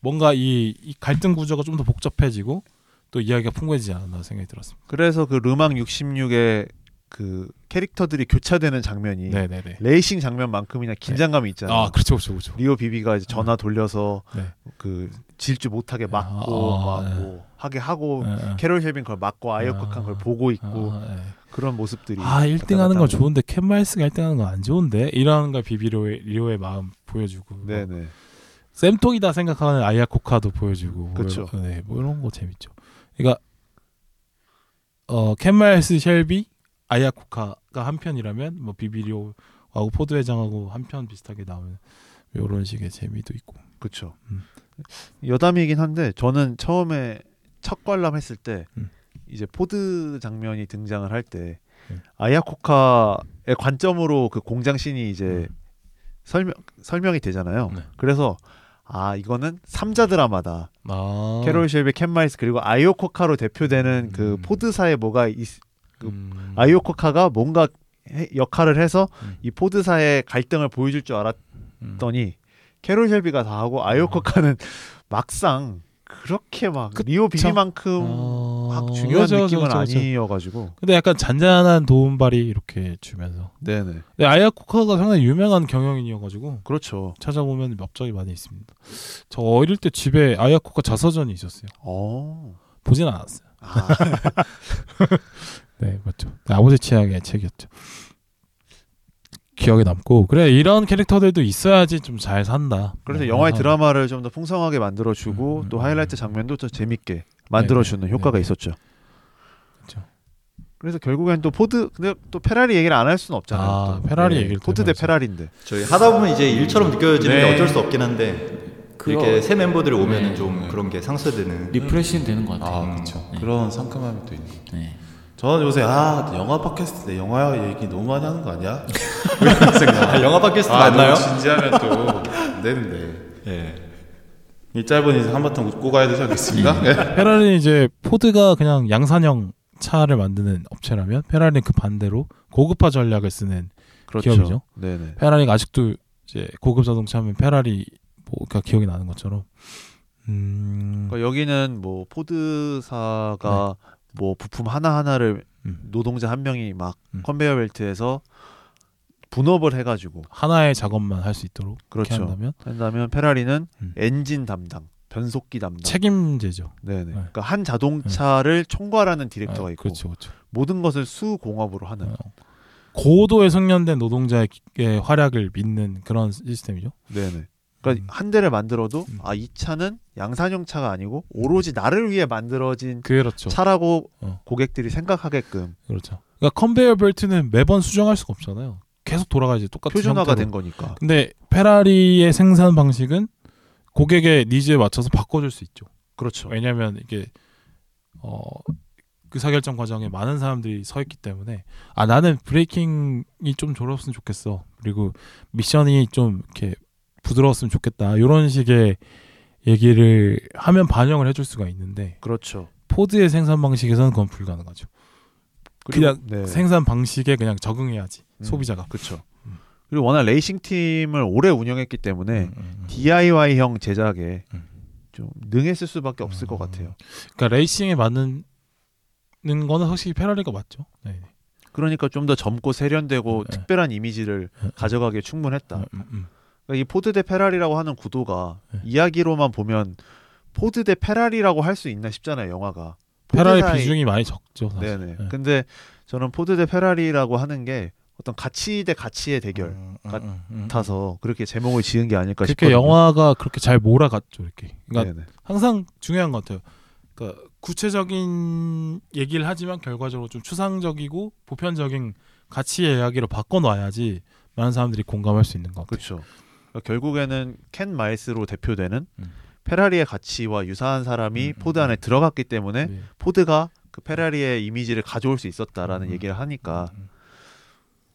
뭔가 이, 이 갈등 구조가 좀 더 복잡해지고 또 이야기가 풍부해지지 않았나 생각이 들었습니다. 그래서 그 르망 66의 그 캐릭터들이 교차되는 장면이 네네네. 레이싱 장면만큼이나 긴장감이 있잖아요. 아 그렇죠 그렇죠 그렇죠. 리오 비비가 이제 전화 돌려서 네. 그 질주 못하게 막고 아, 막 네. 뭐 하게 하고 예, 예. 캐롤 셸비는 그걸 막고 아이아코카는 그걸 보고 있고 아, 예. 그런 모습들이 아 1등 하는 왔다 건 갔다 좋은데 켄 마일스가 1등 하는 건 안 좋은데 이러는 걸 비비로의 리오의 마음 보여주고 네네 쌤통이다 생각하는 아이아코카도 보여주고. 이런- 네, 뭐 이런 거 재밌죠. 그러니까 어 켄 마일스 셸비 아이아코카가 한 편이라면 뭐 비비리오하고 포드 회장하고 한 편 비슷하게 나오는 이런 식의 재미도 있고 그렇죠. 음. 여담이긴 한데 저는 처음에 첫 관람 했을 때 음. 이제 포드 장면이 등장을 할때 음. 아이아코카의 관점으로 그 공장 씬이 이제 음. 설명 설명이 되잖아요. 네. 그래서 아 이거는 삼자 드라마다. 아 캐롤 쉘비, 켄 마일스 그리고 아이아코카로 대표되는 그 음. 포드사에 뭐가 있, 그 음. 아이아코카가 뭔가 해- 역할을 해서 음. 이 포드사의 갈등을 보여줄 줄 알았더니 음. 캐롤 쉘비가 다 하고 아이아코카는 막상 그렇게 막 그쵸. 리오 비비만큼 아, 막 중요한 그렇죠, 느낌은 그렇죠. 아니어가지고 근데 약간 잔잔한 도움발이 이렇게 주면서 네네 근데 아이아 코카가 상당히 유명한 경영인이어가지고 그렇죠. 찾아보면 업적이 많이 있습니다. 저 어릴 때 집에 아이아 코카 자서전이 있었어요. 어. 보진 않았어요. 아, [laughs] 네, 맞죠. 네, 아버지 취향의 책이었죠. 기억에 남고 그래 이런 캐릭터들도 있어야지 좀 잘 산다. 그래서 네, 영화의 그래서- 드라마를 좀 더 풍성하게 만들어주고 음, 또 음, 하이라이트 음. 장면도 더 재밌게 만들어주는 네, 효과가 네. 있었죠. 그렇죠. 그래서 결국엔 또 포드 근데 또 페라리 얘기를 안 할 수는 없잖아요. 아, 또. 네, 페라리 얘기를 또 포드 대. 페라리인데 저희 하다 보면 이제 일처럼 느껴지는 게 네. 어쩔 수 없긴 한데 이렇게 새 멤버들이 오면은 네. 좀 네. 그런 게 상쇄되는 refresh는 되는 것 같아요. 아 그렇죠. 네. 그런 상큼함이 또 있는. 거. 네. 저는 요새 아 영화 팟캐스트 때 영화 얘기 너무 많이 하는 거 아니야? 뭐 [laughs] 이런 생각. 아, 영화 팟캐스트 아, 맞나요? 너무 진지하면 또안 되는데. 예. 이 짧은 인생 한바탕 웃고 가야 되지 않겠습니까? 예. 페라리는 이제 포드가 그냥 양산형 차를 만드는 업체라면 페라리는 그 반대로 고급화 전략을 쓰는 그렇죠. 기업이죠. 네네. 페라리가 아직도 이제 고급 자동차 하면 페라리 뭐가 기억이 나는 것처럼 음, 그러니까 여기는 뭐 포드사가 뭐 부품 하나 하나를 네. 음. 노동자 한 명이 막 음. 컨베이어 벨트에서 분업을 해가지고 하나의 작업만 할 수 있도록 그렇죠. 이렇게 한다면 한다면 페라리는 음. 엔진 담당, 변속기 담당. 책임제죠. 네네. 네. 그러니까 한 자동차를 총괄하는 디렉터가 아, 있고 그렇죠, 그렇죠. 모든 것을 수공업으로 하는. 어. 고도의 숙련된 노동자의 기- 활약을 믿는 그런 시스템이죠. 네네. 그러니까 음. 한 대를 만들어도 음. 아 이 차는 양산형 차가 아니고 오로지 나를 위해 만들어진 그렇죠. 차라고 어. 고객들이 생각하게끔 그렇죠. 그러니까 컨베이어 벨트는 매번 수정할 수가 없잖아요. 계속 돌아가야지 똑같은 표준화가 형태로. 된 거니까. 근데 페라리의 생산 방식은 고객의 니즈에 맞춰서 바꿔줄 수 있죠. 그렇죠. 왜냐하면 이게 어 의사결정 과정에 많은 사람들이 서 있기 때문에 아 나는 브레이킹이 좀 졸었으면 좋겠어. 그리고 미션이 좀 이렇게 부드러웠으면 좋겠다. 이런 식의 얘기를 하면 반영을 해줄 수가 있는데 그렇죠. 포드의 생산 방식에서는 그건 불가능하죠. 그냥 네. 생산 방식에 그냥 적응해야지 음. 소비자가. 그렇죠. 음. 그리고 워낙 레이싱 팀을 오래 운영했기 때문에 음, 음, 음. DIY형 제작에 음. 좀 능했을 수밖에 없을 것 음. 같아요. 그러니까 레이싱에 맞는 거는 확실히 페라리가 맞죠. 네. 그러니까 좀 더 젊고 세련되고 네. 특별한 이미지를 음, 가져가기에 충분했다. 음, 음, 음. 그러니까 이 포드 대 페라리라고 하는 구도가 네. 이야기로만 보면 포드 대 페라리라고 할 수 있나 싶잖아요, 영화가. 페라리 포드사의- 비중이 많이 적죠. 사실. 네네. 네. 근데 저는 포드 대 페라리라고 하는 게 어떤 가치 대 가치의 대결 음, 음, 같- 음, 음. 같아서 그렇게 제목을 지은 게 아닐까 그렇게 싶거든요. 영화가 그렇게 잘 몰아갔죠. 이렇게. 그러니까 네네. 항상 중요한 것 같아요. 그러니까 구체적인 얘기를 하지만 결과적으로 좀 추상적이고 보편적인 가치의 이야기로 바꿔놔야지 많은 사람들이 공감할 수 있는 것 같아요. 그렇죠. 그러니까 결국에는 켄 마일스로 대표되는 음. 페라리의 가치와 유사한 사람이 음, 음, 포드 안에 들어갔기 때문에 네. 포드가 그 페라리의 이미지를 가져올 수 있었다라는 음, 얘기를 하니까 음,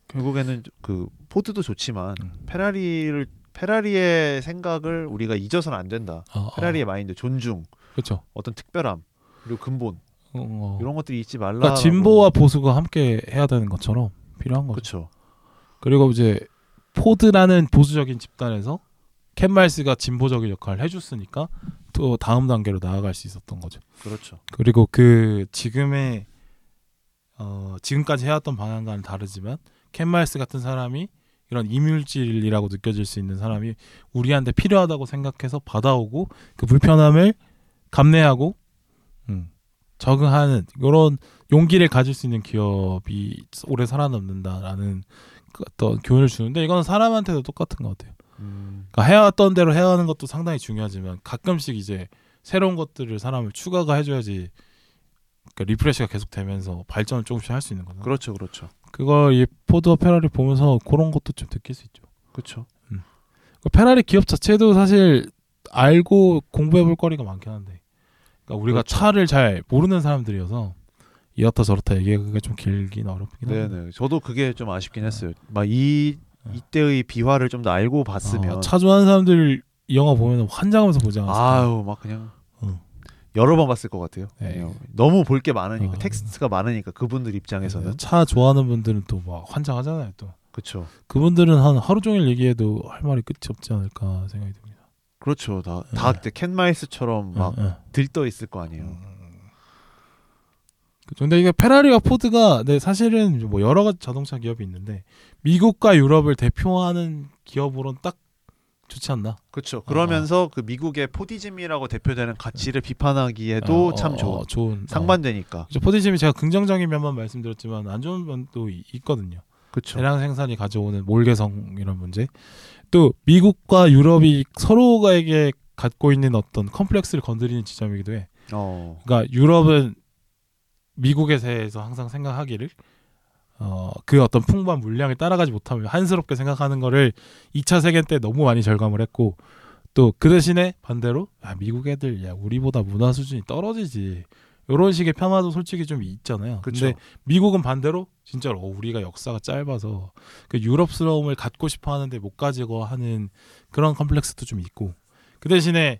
결국에는 그 포드도 좋지만 음. 페라리를 페라리의 생각을 우리가 잊어서는 안 된다. 어, 어. 페라리의 마인드, 존중, 그렇죠. 어떤 특별함 그리고 근본 어, 어. 이런 것들이 잊지 말라. 그러니까 진보와 보수가 함께 해야 되는 것처럼 필요한 거죠. 그렇죠. 그리고 이제 포드라는 보수적인 집단에서 캔말스가 진보적인 역할을 해줬으니까 또 다음 단계로 나아갈 수 있었던 거죠. 그렇죠. 그리고 그 지금의 어 지금까지 해왔던 방향과는 다르지만 캔말스 같은 사람이 이런 이물질이라고 느껴질 수 있는 사람이 우리한테 필요하다고 생각해서 받아오고 그 불편함을 감내하고 음, 적응하는 이런 용기를 가질 수 있는 기업이 오래 살아남는다라는 그 어떤 교훈을 주는데 이거는 사람한테도 똑같은 것 같아요. 음, 그러니까 해왔던 대로 해가는 것도 상당히 중요하지만 가끔씩 이제 새로운 것들을 사람을 추가가 해줘야지 그러니까 refresh가 계속되면서 발전을 조금씩 할 수 있는 거죠. 그렇죠, 그렇죠, 그걸 이 포드와 페라리 보면서 그런 것도 좀 느낄 수 있죠. 그렇죠. 그 페라리 기업 자체도 사실 알고 공부해볼 거리가 많긴 한데, 그러니까 우리가 그렇죠. 차를 잘 모르는 사람들이어서 이렇다 저렇다 얘기하기가 좀 길긴 어렵긴. 네네. 저도 그게 좀 아쉽긴 했어요. 막 이 이때의 비화를 좀 더 알고 봤으면 어, 차 좋아하는 사람들 이 영화 보면 환장하면서 보지 않았을까? 아유 막 그냥 응. 여러 번 봤을 것 같아요. 네. 너무 볼 게 많으니까 어. 텍스트가 많으니까 그분들 입장에서는 네, 차 좋아하는 분들은 또 막 환장하잖아요. 또 그렇죠. 그분들은 한 하루 종일 얘기해도 할 말이 끝이 없지 않을까 생각이 듭니다. 그렇죠. 다다 네. 켄 마일스처럼 막. 들떠 있을 거 아니에요. 음. 그죠. 근데 이게 페라리와 포드가 네, 사실은 뭐 여러 가지 자동차 기업이 있는데 미국과 유럽을 대표하는 기업으로는 딱 좋지 않나. 그렇죠. 그러면서 그 미국의 포디즘이라고 대표되는 가치를 비판하기에도 어, 참 어, 좋은 어, 좋은 상반되니까. 그죠. 포디즘이 제가 긍정적인 면만 말씀드렸지만 안 좋은 면도 이- 있거든요. 그렇죠. 대량 생산이 가져오는 몰개성 이런 문제. 또 미국과 유럽이 서로가에게 갖고 있는 어떤 컴플렉스를 건드리는 지점이기도 해. 어. 그러니까 유럽은 미국에 대해서 항상 생각하기를 어, 그 어떤 풍부한 물량을 따라가지 못하면 한스럽게 생각하는 거를 2차 세계 때 너무 많이 절감을 했고 또 그 대신에 반대로 야, 미국 애들 야 우리보다 문화 수준이 떨어지지 이런 식의 폄하도 솔직히 좀 있잖아요. 그렇죠. 근데 미국은 반대로 진짜로 어, 우리가 역사가 짧아서 그 유럽스러움을 갖고 싶어 하는데 못 가지고 하는 그런 컴플렉스도 좀 있고 그 대신에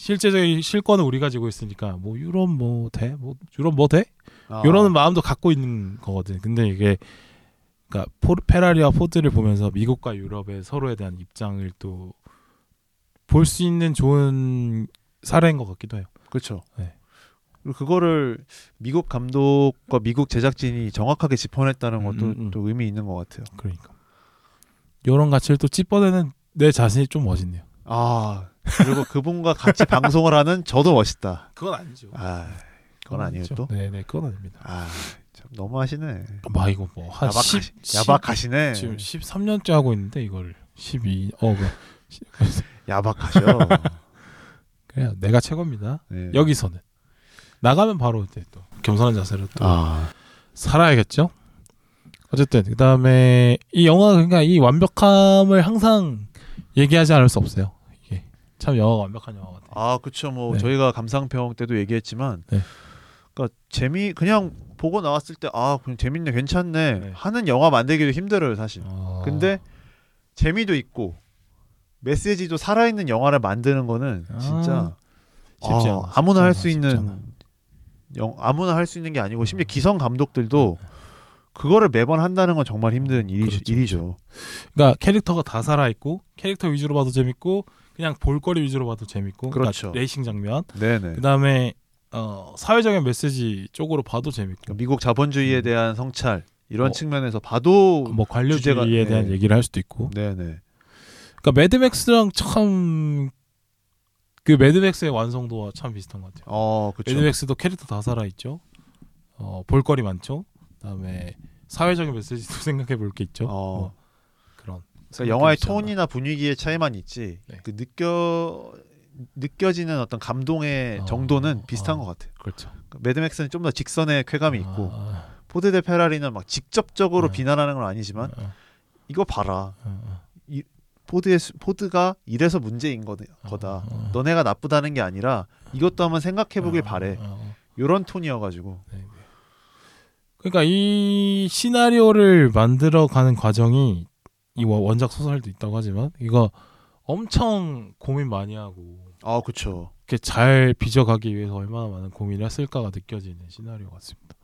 실제적인 실권은 우리가 가지고 있으니까 뭐 유럽 뭐 돼? 뭐 유럽 뭐 돼? 아. 이러는 마음도 갖고 있는 거거든. 근데 이게 그러니까 포, 페라리와 포드를 보면서 미국과 유럽의 서로에 대한 입장을 또 볼 수 있는 좋은 사례인 것 같기도 해요. 그렇죠. 네. 그리고 그거를 미국 감독과 미국 제작진이 정확하게 짚어냈다는 것도 음, 음. 또 의미 있는 것 같아요. 그러니까 이런 가치를 또 찝어내는 내 자신이 좀 멋있네요. 아 그리고 그분과 같이 방송을 하는 저도 멋있다. 그건 아니죠. 아 그건 아니에요 또. 네네 그건 아닙니다. 아 참 너무하시네. 막 이거 뭐한 야박하시, 10, 야박하시네. 지금 13년째 하고 있는데 이걸 12. 어 그. [laughs] 야박하셔. 그냥 내가 최고입니다. 네. 여기서는 나가면 바로 이제 또 겸손한 자세로 또 아 살아야겠죠. 어쨌든 그 다음에 이 영화 그러니까 이 완벽함을 항상 얘기하지 않을 수 없어요. 참 영화가 완벽한 영화 같아요. 아, 그쵸. 뭐 네. 저희가 감상평 때도 얘기했지만, 네. 그러니까 재미 그냥 보고 나왔을 때 아, 그냥 재밌네, 괜찮네 네. 하는 영화 만들기도 힘들어요, 사실. 어, 근데 재미도 있고 메시지도 살아있는 영화를 만드는 거는 아, 진짜 아, 않아. 아무나 할 수 있는. 영, 아무나 할 수 있는 게 아니고 심지어 기성 감독들도 그거를 매번 한다는 건 정말 힘든 일이, 그렇죠, 일이죠. 그러니까 캐릭터가 다 살아 있고 캐릭터 위주로 봐도 재밌고 그냥 볼거리 위주로 봐도 재밌고 그러니까 그렇죠. 레이싱 장면 네네. 그다음에 어, 사회적인 메시지 쪽으로 봐도 재밌고 그러니까 미국 자본주의에 음. 대한 성찰 이런 어. 측면에서 봐도 뭐 관료주의에 주제가- 대한 네. 얘기를 할 수도 있고 네네. 그러니까 매드맥스랑 참 그 매드맥스의 완성도와 참 비슷한 것 같아요. 어 그렇죠. 매드맥스도 캐릭터 다 살아 있죠. 어, 볼거리 많죠. 그다음에 사회적인 메시지도 [laughs] 생각해 볼 게 있죠. 어. 뭐 그러니까 영화의 않나. 톤이나 분위기의 차이만 있지 네. 그 느껴 느껴지는 어떤 감동의 어, 정도는 비슷한 어. 것 같아요. 그렇죠. 그러니까 매드맥스는 좀 더 직선의 쾌감이 있고 아, 포드 대 페라리는 막 직접적으로 네. 비난하는 건 아니지만 어, 어, 이거 봐라 어, 어. 포드의 수- 포드가 이래서 문제인 거. 어. 너네가 나쁘다는 게 아니라 이것도 한번 생각해 보길 어, 바래. 요런 톤이어가지고 네, 네. 그러니까 이 시나리오를 만들어가는 과정이 이 원- 원작 소설도 있다고 하지만 이거 엄청 고민 많이 하고 아 그쵸. 이렇게 잘 빚어가기 위해서 얼마나 많은 고민을 했을까가 느껴지는 시나리오 같습니다.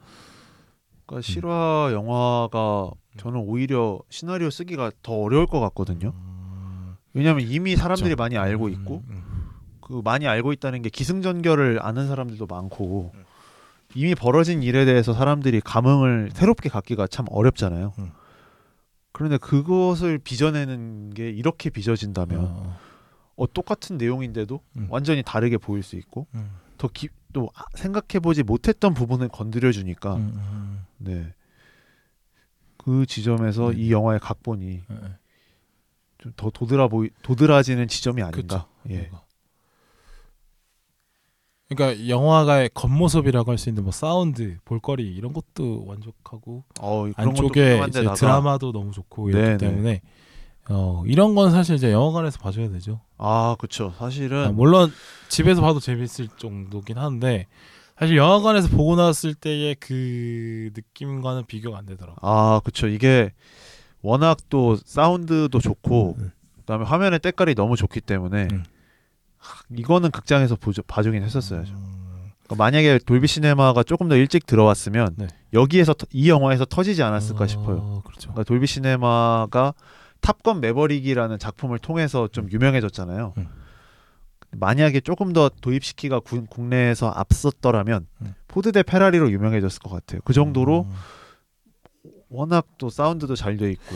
그러니까 실화 영화가 음. 저는 오히려 시나리오 쓰기가 더 어려울 것 같거든요. 음, 왜냐하면 이미 사람들이 그쵸. 많이 알고 음, 있고 음, 그 많이 알고 있다는 게 기승전결을 아는 사람들도 많고 음. 이미 벌어진 일에 대해서 사람들이 감흥을 새롭게 갖기가 참 어렵잖아요. 음. 그런데 그것을 빚어내는 게 이렇게 빚어진다면 어, 어, 똑같은 내용인데도 음. 완전히 다르게 보일 수 있고 음, 더 기, 또 생각해 보지 못했던 부분을 건드려 주니까 음, 음, 네. 그 지점에서 네. 이 영화의 각본이 음, 음. 좀더 도드라 보이 도드라지는 지점이 아닌가. 그쵸. 예. 뭔가. 그러니까 영화가의 겉모습이라고 할 수 있는 뭐 사운드, 볼거리 이런 것도 만족하고 어, 안쪽에 드라마도 너무 좋고 이렇기 네네. 때문에 어, 이런 건 사실 이제 영화관에서 봐줘야 되죠. 아, 그렇죠. 사실은 아, 물론 집에서 봐도 재밌을 정도긴 한데 사실 영화관에서 보고 나왔을 때의 그 느낌과는 비교가 안 되더라고. 아, 그렇죠. 이게 워낙 또 사운드도 좋고 음. 그다음에 화면의 때깔이 너무 좋기 때문에 음. 하, 이거는 극장에서 보죠, 봐주긴 했었어야죠. 음, 그러니까 만약에 돌비 시네마가 조금 더 일찍 들어왔으면 네. 여기에서 터- 이 영화에서 터지지 않았을까 어, 싶어요. 그렇죠. 그러니까 돌비 시네마가 탑건 매버릭이라는 작품을 통해서 좀 유명해졌잖아요. 음. 만약에 조금 더 도입 시기가 구- 국내에서 앞섰더라면 음. 포드 대 페라리로 유명해졌을 것 같아요. 그 정도로 음. 워낙 또 사운드도 잘 돼 있고.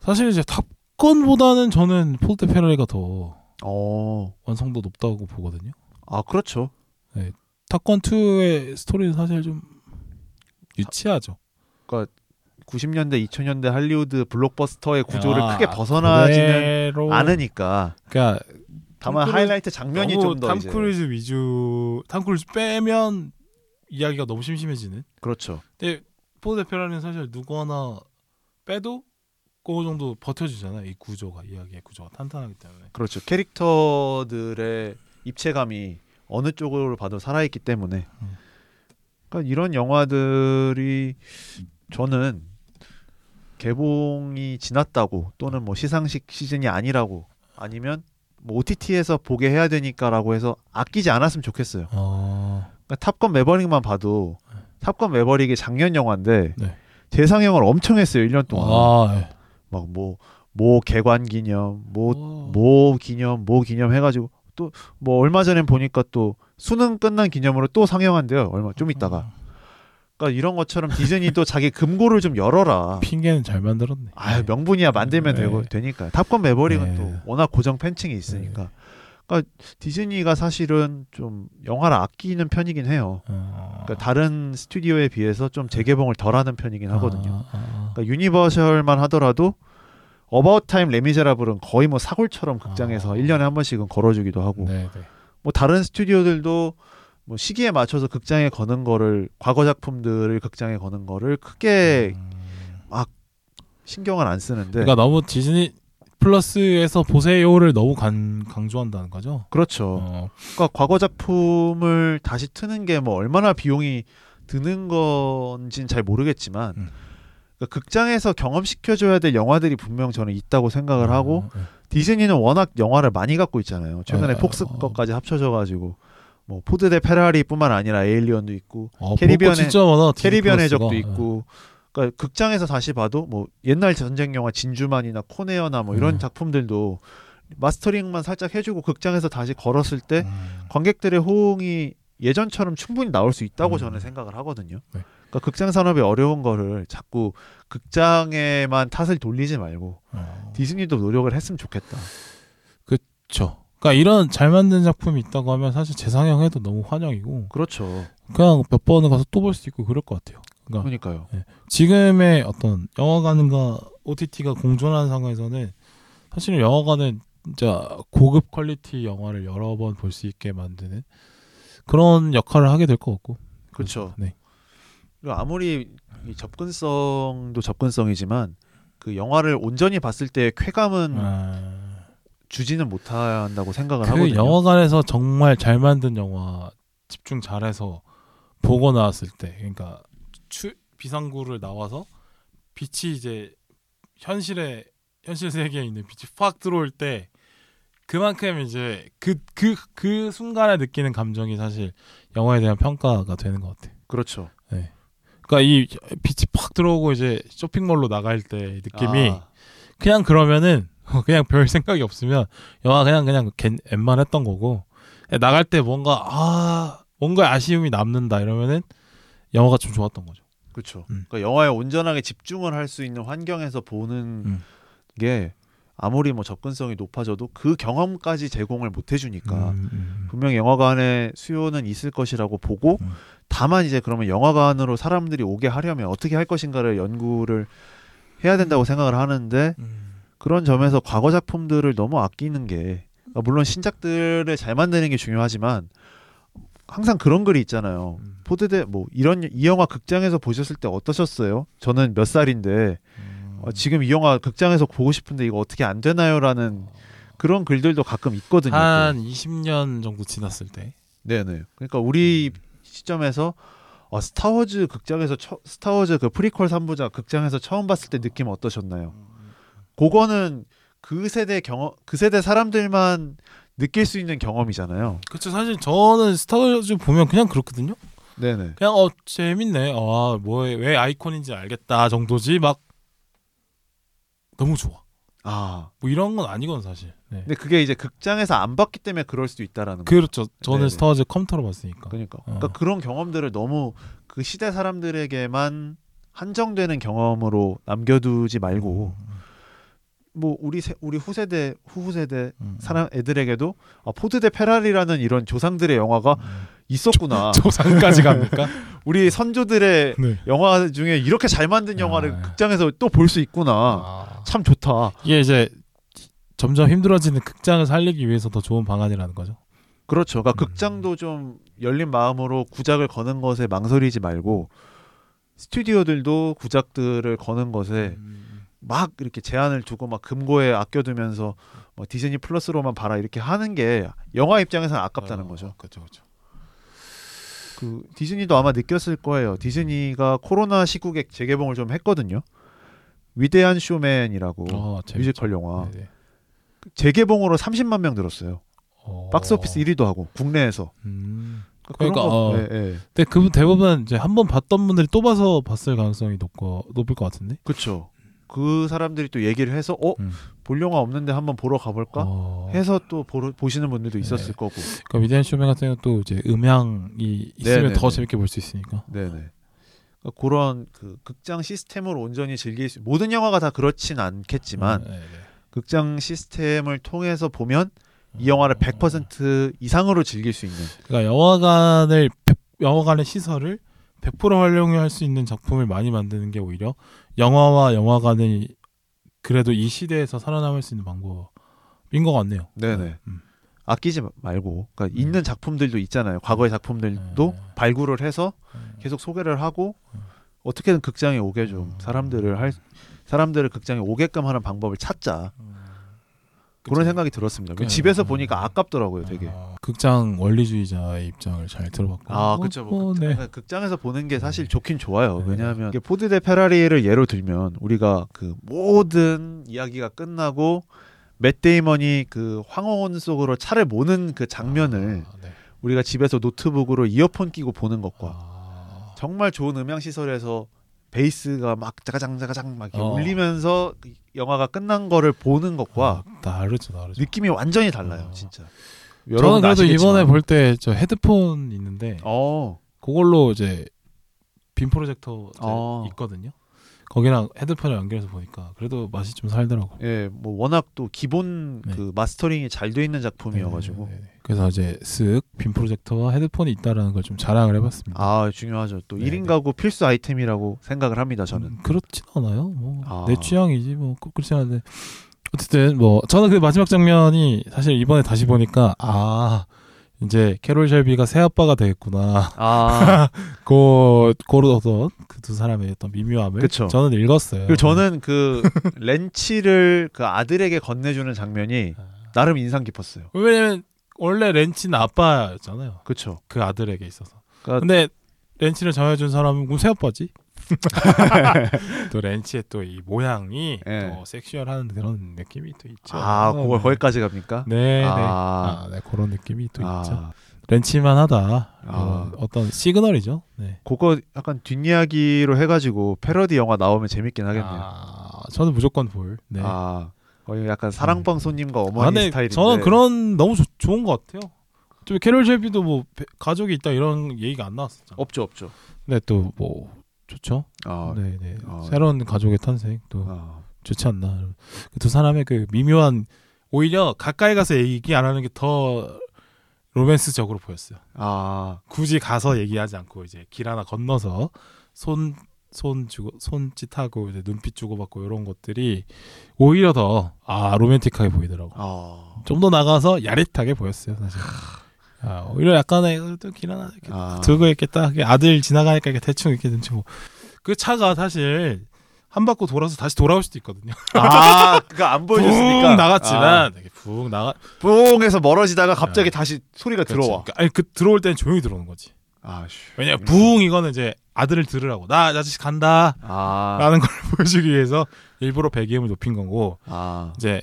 사실 이제 탑건보다는 저는 포드 페라리가 더 어, 완성도 높다고 보거든요. 아 그렇죠. 탑건 2의 스토리는 사실 좀 유치하죠. 90년대, 2000년대 할리우드 블록버스터의 구조를 아, 크게 벗어나지는 그대로- 않으니까. 그러니까 다만 톰 크루즈- 하이라이트 장면이 좀 더 탐 이제 크루즈 위주 탐 크루즈 빼면 이야기가 너무 심심해지는. 그렇죠. 근데 포드 페라리는 사실 누구나 빼도 그 정도 버텨주잖아요. 이 구조가 이야기의 구조가 탄탄하기 때문에. 그렇죠. 캐릭터들의 입체감이 어느 쪽으로 봐도 살아있기 때문에. 음. 그러니까 이런 영화들이 저는 개봉이 지났다고 또는 뭐 시상식 시즌이 아니라고 아니면 뭐 OTT에서 보게 해야 되니까라고 해서 아끼지 않았으면 좋겠어요. 어, 그러니까 탑건 매버릭만 봐도 탑건 매버릭이 작년 영화인데 네. 재상영을 엄청 했어요. 1년 동안. 아, 예. 막뭐모 개관 기념, 뭐 어. 모 기념, 모 기념 해가지고 또 뭐 얼마 전에 보니까 또 수능 끝난 기념으로 또 상영한대요. 얼마 좀 있다가. 그러니까 이런 것처럼 디즈니도 자기 금고를 좀 열어라. 핑계는 잘 만들었네. 아 명분이야 만들면 네. 되고 되니까. 탑건 매버릭은 네. 또 워낙 고정 팬층이 있으니까. 그러니까 디즈니가 사실은 좀 영화를 아끼는 편이긴 해요. 어. 그러니까 다른 스튜디오에 비해서 좀 재개봉을 덜하는 편이긴 하거든요. 아, 아, 아. 그러니까 유니버셜만 하더라도 어바웃 타임 레미제라블은 거의 뭐 사골처럼 극장에서 아. 1년에 한 번씩은 걸어주기도 하고 네, 네. 뭐 다른 스튜디오들도 뭐 시기에 맞춰서 극장에 거는 거를 과거 작품들을 극장에 거는 거를 크게 음. 신경을 안 쓰는데 그러니까 너무 디즈니 플러스에서 보세요를 너무 간, 강조한다는 거죠. 그렇죠. 어, 그러니까 과거 작품을 다시 트는 게 뭐 얼마나 비용이 드는 건진 잘 모르겠지만 음. 그러니까 극장에서 경험시켜줘야 될 영화들이 분명 저는 있다고 생각을 하고 어, 어. 디즈니는 워낙 영화를 많이 갖고 있잖아요. 최근에 어, 폭스 어. 것까지 합쳐져 가지고 뭐 포드 대 페라리뿐만 아니라 에일리언도 있고 어, 캐리비안 플러스가. 해적도 있고 그러니까 극장에서 다시 봐도 뭐 옛날 전쟁 영화 진주만이나 콘에어나 뭐 이런 음. 작품들도 마스터링만 살짝 해주고 극장에서 다시 걸었을 때 음. 관객들의 호응이 예전처럼 충분히 나올 수 있다고 음. 저는 생각을 하거든요. 네. 그러니까 극장 산업이 어려운 거를 자꾸 극장에만 탓을 돌리지 말고 어. 디즈니도 노력을 했으면 좋겠다. 그렇죠. 그러니까 이런 잘 만든 작품이 있다고 하면 사실 재상영해도 너무 환영이고 그렇죠. 그냥 몇 번은 가서 또 볼 수 있고 그럴 것 같아요. 그러니까 그러니까요. 지금의 어떤 영화관과 OTT가 공존하는 상황에서는 사실은 영화관은 진짜 고급 퀄리티 영화를 여러 번 볼 수 있게 만드는 그런 역할을 하게 될 것 같고. 그렇죠. 네. 그리고 아무리 이 접근성도 접근성이지만 그 영화를 온전히 봤을 때 쾌감은 아, 주지는 못한다고 생각을 그 하거든요. 영화관에서 정말 잘 만든 영화 집중 잘해서 보고 나왔을 때, 그러니까 추, 비상구를 나와서 빛이 이제 현실에 현실 세계에 있는 빛이 팍 들어올 때 그만큼 이제 그그 그 순간에 느끼는 감정이 사실 영화에 대한 평가가 되는 것 같아. 그렇죠. 그러니까 이 빛이 팍 들어오고 이제 쇼핑몰로 나갈 때 느낌이 아, 그냥 그러면은 [laughs] 그냥 별 생각이 없으면 영화 그냥 그냥 겐- 웬만했던 거고 나갈 때 뭔가 아 뭔가 아쉬움이 남는다 이러면은 영화가 좀 좋았던 거죠. 그렇죠. 음. 그러니까 영화에 온전하게 집중을 할 수 있는 환경에서 보는 음. 게 아무리 뭐 접근성이 높아져도 그 경험까지 제공을 못 해주니까 음, 음. 분명 히 영화관의 수요는 있을 것이라고 보고 음. 다만 이제 그러면 영화관으로 사람들이 오게 하려면 어떻게 할 것인가를 연구를 해야 된다고 생각을 하는데 음. 그런 점에서 과거 작품들을 너무 아끼는 게 그러니까 물론 신작들을 잘 만드는 게 중요하지만 항상 그런 글이 있잖아요. 음. 포드대 뭐 이런 이 영화 극장에서 보셨을 때 어떠셨어요? 저는 몇 살인데 음. 어, 지금 이 영화 극장에서 보고 싶은데 이거 어떻게 안 되나요?라는 그런 글들도 가끔 있거든요. 한 20년 정도 지났을 때. 네네. 그러니까 우리 시점에서 어, 스타워즈 극장에서 처, 스타워즈 그 프리퀄 3부작 극장에서 처음 봤을 때 느낌 어떠셨나요? 그거는 그 세대 경험 그 세대 사람들만 느낄 수 있는 경험이잖아요. 그렇죠. 사실 저는 스타워즈 보면 그냥 그렇거든요. 네네. 그냥 어 재밌네. 아 뭐 왜 아이콘인지 알겠다 정도지 막 너무 좋아. 아 뭐 이런 건 아니거든 사실. 네. 근데 그게 이제 극장에서 안 봤기 때문에 그럴 수도 있다라는 거. 그렇죠. 저는 네네. 스타워즈 컴퓨터로 봤으니까. 그러니까 어. 그러니까 그런 경험들을 너무 그 시대 사람들에게만 한정되는 경험으로 남겨두지 말고 뭐 우리 세, 우리 후세대 후후세대 음. 사람 애들에게도 아, 포드 대 페라리라는 이런 조상들의 영화가 있었구나. 조상까지 갑니까? [laughs] 우리 선조들의 네. 영화 중에 이렇게 잘 만든 영화를 아. 극장에서 또 볼 수 있구나. 아. 참 좋다. 이게 이제 점점 힘들어지는 극장을 살리기 위해서 더 좋은 방안이라는 거죠. 그렇죠. 그러니까 음. 극장도 좀 열린 마음으로 구작을 거는 것에 망설이지 말고 스튜디오들도 구작들을 거는 것에 음. 막 이렇게 제한을 두고 막 금고에 아껴두면서 뭐 디즈니 플러스로만 봐라 이렇게 하는 게 영화 입장에서는 아깝다는 어, 거죠. 그렇죠, 그렇죠. 그 디즈니도 아마 느꼈을 거예요. 디즈니가 코로나 시국에 재개봉을 좀 했거든요. 위대한 쇼맨이라고 어. 뮤지컬 영화 네네. 재개봉으로 30만 명 들었어요. 어. 박스 오피스 1위도 하고 국내에서. 음. 그런 그러니까, 거, 어. 예, 예. 근데 그분 대부분 이제 한 번 봤던 분들이 또 봐서 봤을 가능성이 높고 높을 것 같은데. 그렇죠. 그 사람들이 또 얘기를 해서 어 음. 볼 영화 없는데 한번 보러 가볼까 어. 해서 또 보러, 보시는 분들도 있었을 네. 거고. 그러니까 위대한 쇼맨 같은 경우 또 이제 음향이 있으면 네네네. 더 재밌게 볼 수 있으니까. 네네. 그러니까 그런 그 극장 시스템을 온전히 즐길 수 모든 영화가 다 그렇진 않겠지만 네, 네. 극장 시스템을 통해서 보면 이 영화를 100% 이상으로 즐길 수 있는 그러니까 영화관을 100 영화관의 시설을 100% 활용할 수 있는 작품을 많이 만드는 게 오히려 영화와 영화관이 그래도 이 시대에서 살아남을 수 있는 방법인 것 같네요. 네네. 음. 아끼지 말고 그러니까 음. 있는 작품들도 있잖아요. 과거의 작품들도 음. 발굴을 해서 계속 소개를 하고 음. 어떻게든 극장에 오게 좀 음. 사람들을 할 사람들을 극장에 오게끔 하는 방법을 찾자 그런. 생각이 들었습니다. 그- 집에서 음. 보니까 아깝더라고요, 되게. 아, 극장 원리주의자의 입장을 잘 들어봤고. 아, 어, 그렇죠. 뭐 어, 극장, 네. 그러니까 극장에서 보는 게 사실 좋긴 좋아요. 네. 왜냐하면 포드 대 페라리를 예로 들면 우리가 그 모든 이야기가 끝나고 맷 데이먼이 그 황혼 속으로 차를 모는 그 장면을 아, 네. 우리가 집에서 노트북으로 이어폰 끼고 보는 것과 아, 정말 좋은 음향 시설에서 베이스가 막 짜가장짜가장 막 어. 울리면서 영화가 끝난 거를 보는 것과 아, 다르죠, 다르죠. 느낌이 완전히 달라요, 어. 진짜. 저는 그래도 아시겠지만. 이번에 볼 때 저 헤드폰 있는데 어, 그걸로 이제 빔 프로젝터 이제 어. 있거든요. 거기랑 헤드폰을 연결해서 보니까 그래도 맛이 좀 살더라고. 예, 뭐 워낙 또 기본 네. 그 마스터링이 잘 돼 있는 작품이어가지고 네, 네, 네. 그래서 이제 쓱 빔 프로젝터와 헤드폰이 있다라는 걸 좀 자랑을 해봤습니다. 아 중요하죠. 또 네, 1인 네. 가구 필수 아이템이라고 생각을 합니다. 저는. 음, 그렇진 않아요. 뭐내 아. 취향이지 뭐 꼭 그렇지 않은데 어쨌든 뭐 저는 그 마지막 장면이 사실 이번에 다시 보니까 아 이제 캐롤 셸비가 새 아빠가 되겠구나. 아, [laughs] 고 고르던 그 두 사람의 어떤 미묘함을 그쵸. 저는 읽었어요. 그리고 저는 그 렌치를 그 아들에게 건네주는 장면이 나름 인상 깊었어요. 왜냐면 원래 렌치는 아빠였잖아요. 그렇죠. 그 아들에게 있어서. 그러니까 근데 렌치를 정해준 사람은 그럼 새아빠지. [laughs] 또 렌치의 또 이 모양이 예. 또 섹슈얼한 그런 느낌이 또 있죠. 아, 그걸 네. 거기까지 갑니까? 네, 네. 아. 아, 네, 그런 느낌이 또 있죠. 아, 렌치만 하다. 아. 어떤 시그널이죠. 네. 그거 약간 뒷이야기로 해가지고 패러디 영화 나오면 재밌긴 하겠네요. 아, 저는 무조건 볼. 네. 아, 거의 약간 사랑방 손님과 아, 어머니 근데 스타일인데. 저는 그런 너무 좋- 좋은 것 같아요. 좀 캐롤 쉘비도 뭐 배- 가족이 있다 이런 얘기가 안 나왔었잖아. 없죠, 없죠. 근데 또 뭐 좋죠. 아, 네, 네. 어. 새로운 가족의 탄생 또 아, 좋지 않나. 그두 사람의 그 미묘한 오히려 가까이 가서 얘기 안 하는 게 더 로맨스적으로 보였어요. 아, 굳이 가서 얘기하지 않고 이제 길 하나 건너서 손 손 주고 손짓하고 이제 눈빛 주고받고 이런 것들이 오히려 더 아 로맨틱하게 보이더라고. 아, 좀더 나가서 야릿하게 보였어요 사실. 아, 오히려 약간의 또길 하나 이렇게 아. 들고 있겠다. 아들 지나가니까 이렇게 대충 이렇게 눈치 보고 그 차가 사실 한 바퀴 돌아서 다시 돌아올 수도 있거든요. 아, 그거 안 보여줬으니까 붕 나갔지만 붕 나가 아, 붕해서 멀어지다가 갑자기 아. 다시 소리가 그렇지. 들어와. 그러니까 아니 그 들어올 때는 조용히 들어오는 거지. 아, 씨. 왜냐 붕 이거는 이제 아들을 들으라고 나 아저씨 간다 아, 라는 걸 [laughs] 보여주기 위해서 일부러 배기음을 높인 거고 아, 이제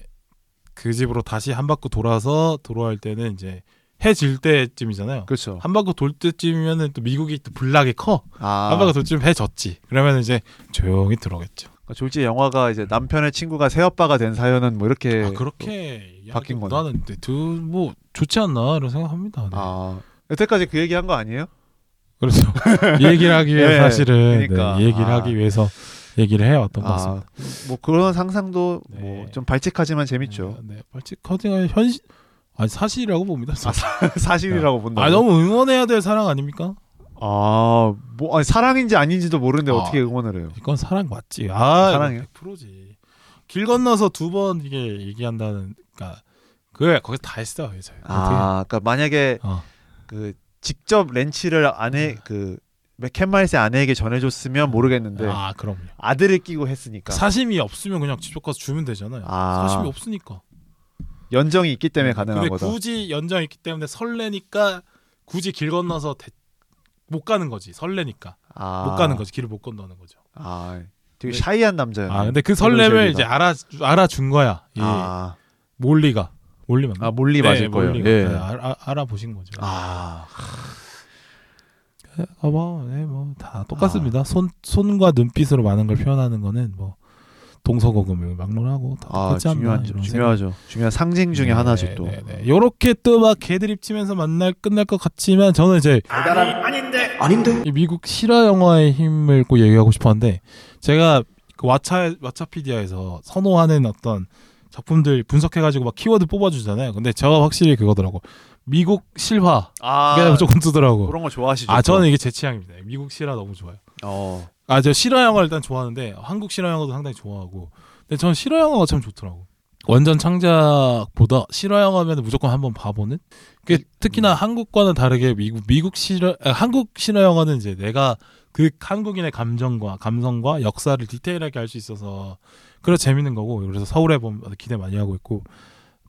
그 집으로 다시 한 바퀴 돌아서 돌아올 때는 이제 해질 때쯤이잖아요. 그렇죠. 한 바퀴 돌 때쯤이면은 또 미국이 또 불나게 커. 아, 한 바퀴 돌 때쯤 해졌지. 그러면 이제 조용히 들어오겠죠. 그러니까 졸지 영화가 이제 남편의 친구가 새아빠가 된 사연은 뭐 이렇게 아, 그렇게 바뀐 거네. 나는 두뭐 좋지 않나 이런 생각합니다. 네. 아, 여태까지 그 얘기 한 거 아니에요? 그렇죠. 이 [laughs] 얘기를 하기 위해 네, 사실은 그러니까. 네, 이 얘기를 아. 하기 위해서 얘기를 해왔던 것 아, 같습니다. 뭐 그런 상상도 네. 뭐좀 발칙하지만 재밌죠. 네, 발칙 커팅은 현실 아니 사실이라고 봅니다. 사실이라고 본다. 아 너무 응원해야 될 사랑 아닙니까? 아, 뭐 아니, 사랑인지 아닌지도 모르는데 아. 어떻게 응원을 해요? 이건 사랑 맞지. 아 사랑이요? 100%지. 길 건너서 두 번 이게 얘기한다는 그러니까 그게 거기서 다 했어 이제. 아, 그러니까 만약에 어. 그 직접 렌치를 아내 그 캔마이스의 아내에게 전해줬으면 모르겠는데 아 그럼요. 아들을 끼고 했으니까 사심이 없으면 그냥 직접 가서 주면 되잖아요. 아. 사심이 없으니까. 연정이 있기 때문에 가능한 근데 거다. 굳이 연정이 있기 때문에 설레니까 굳이 길 건너서 대- 못 가는 거지. 설레니까 아, 못 가는 거지. 길을 못 건너는 거죠. 아, 되게 네. 샤이한 남자였네. 아 근데 그 설렘을. 이제 알아 알아준 거야. 이 아, 몰리가 몰리 맞나? 아 몰리 맞을 거예요. 몰리가. 예. 네, 알아, 알아보신 거죠. 아, 아, 뭐, 네, 뭐, 다 똑같습니다. 손, 손과 눈빛으로 많은 걸 표현하는 거는 뭐, 동서고금을 막론하고 다 아 똑같지 않나. 중요하죠. 중요하죠. 중요한 상징 중에 생각. 하나죠 네, 또. 네, 네. 요렇게 또 막 개드립 치면서 만날, 끝날 것 같지만, 저는 이제, 아닌데? 이 미국 실화 영화의 힘을 꼭 얘기하고 싶었는데, 제가 그 왓챠, 왓챠피디아에서 선호하는 어떤 작품들 분석해가지고 막 키워드 뽑아주잖아요. 근데 제가 확실히 그거더라고. 미국 실화. 아, 이게 무조건 뜨더라고. 그런 거 좋아하시죠? 아, 또? 저는 이게 제 취향입니다. 미국 실화 너무 좋아요. 어, 아, 저 실화 영화 일단 좋아하는데 한국 실화 영화도 상당히 좋아하고. 근데 저는 실화 영화가 참 좋더라고. 원전 창작보다 실화 영화면 무조건 한번 봐보는. 그 특히나 한국과는 다르게 미국 미국 실화 아, 한국 실화 영화는 이제 내가 그 한국인의 감정과 감성과 역사를 디테일하게 알 수 있어서 그래서 재밌는 거고 그래서 서울에 보면 기대 많이 하고 있고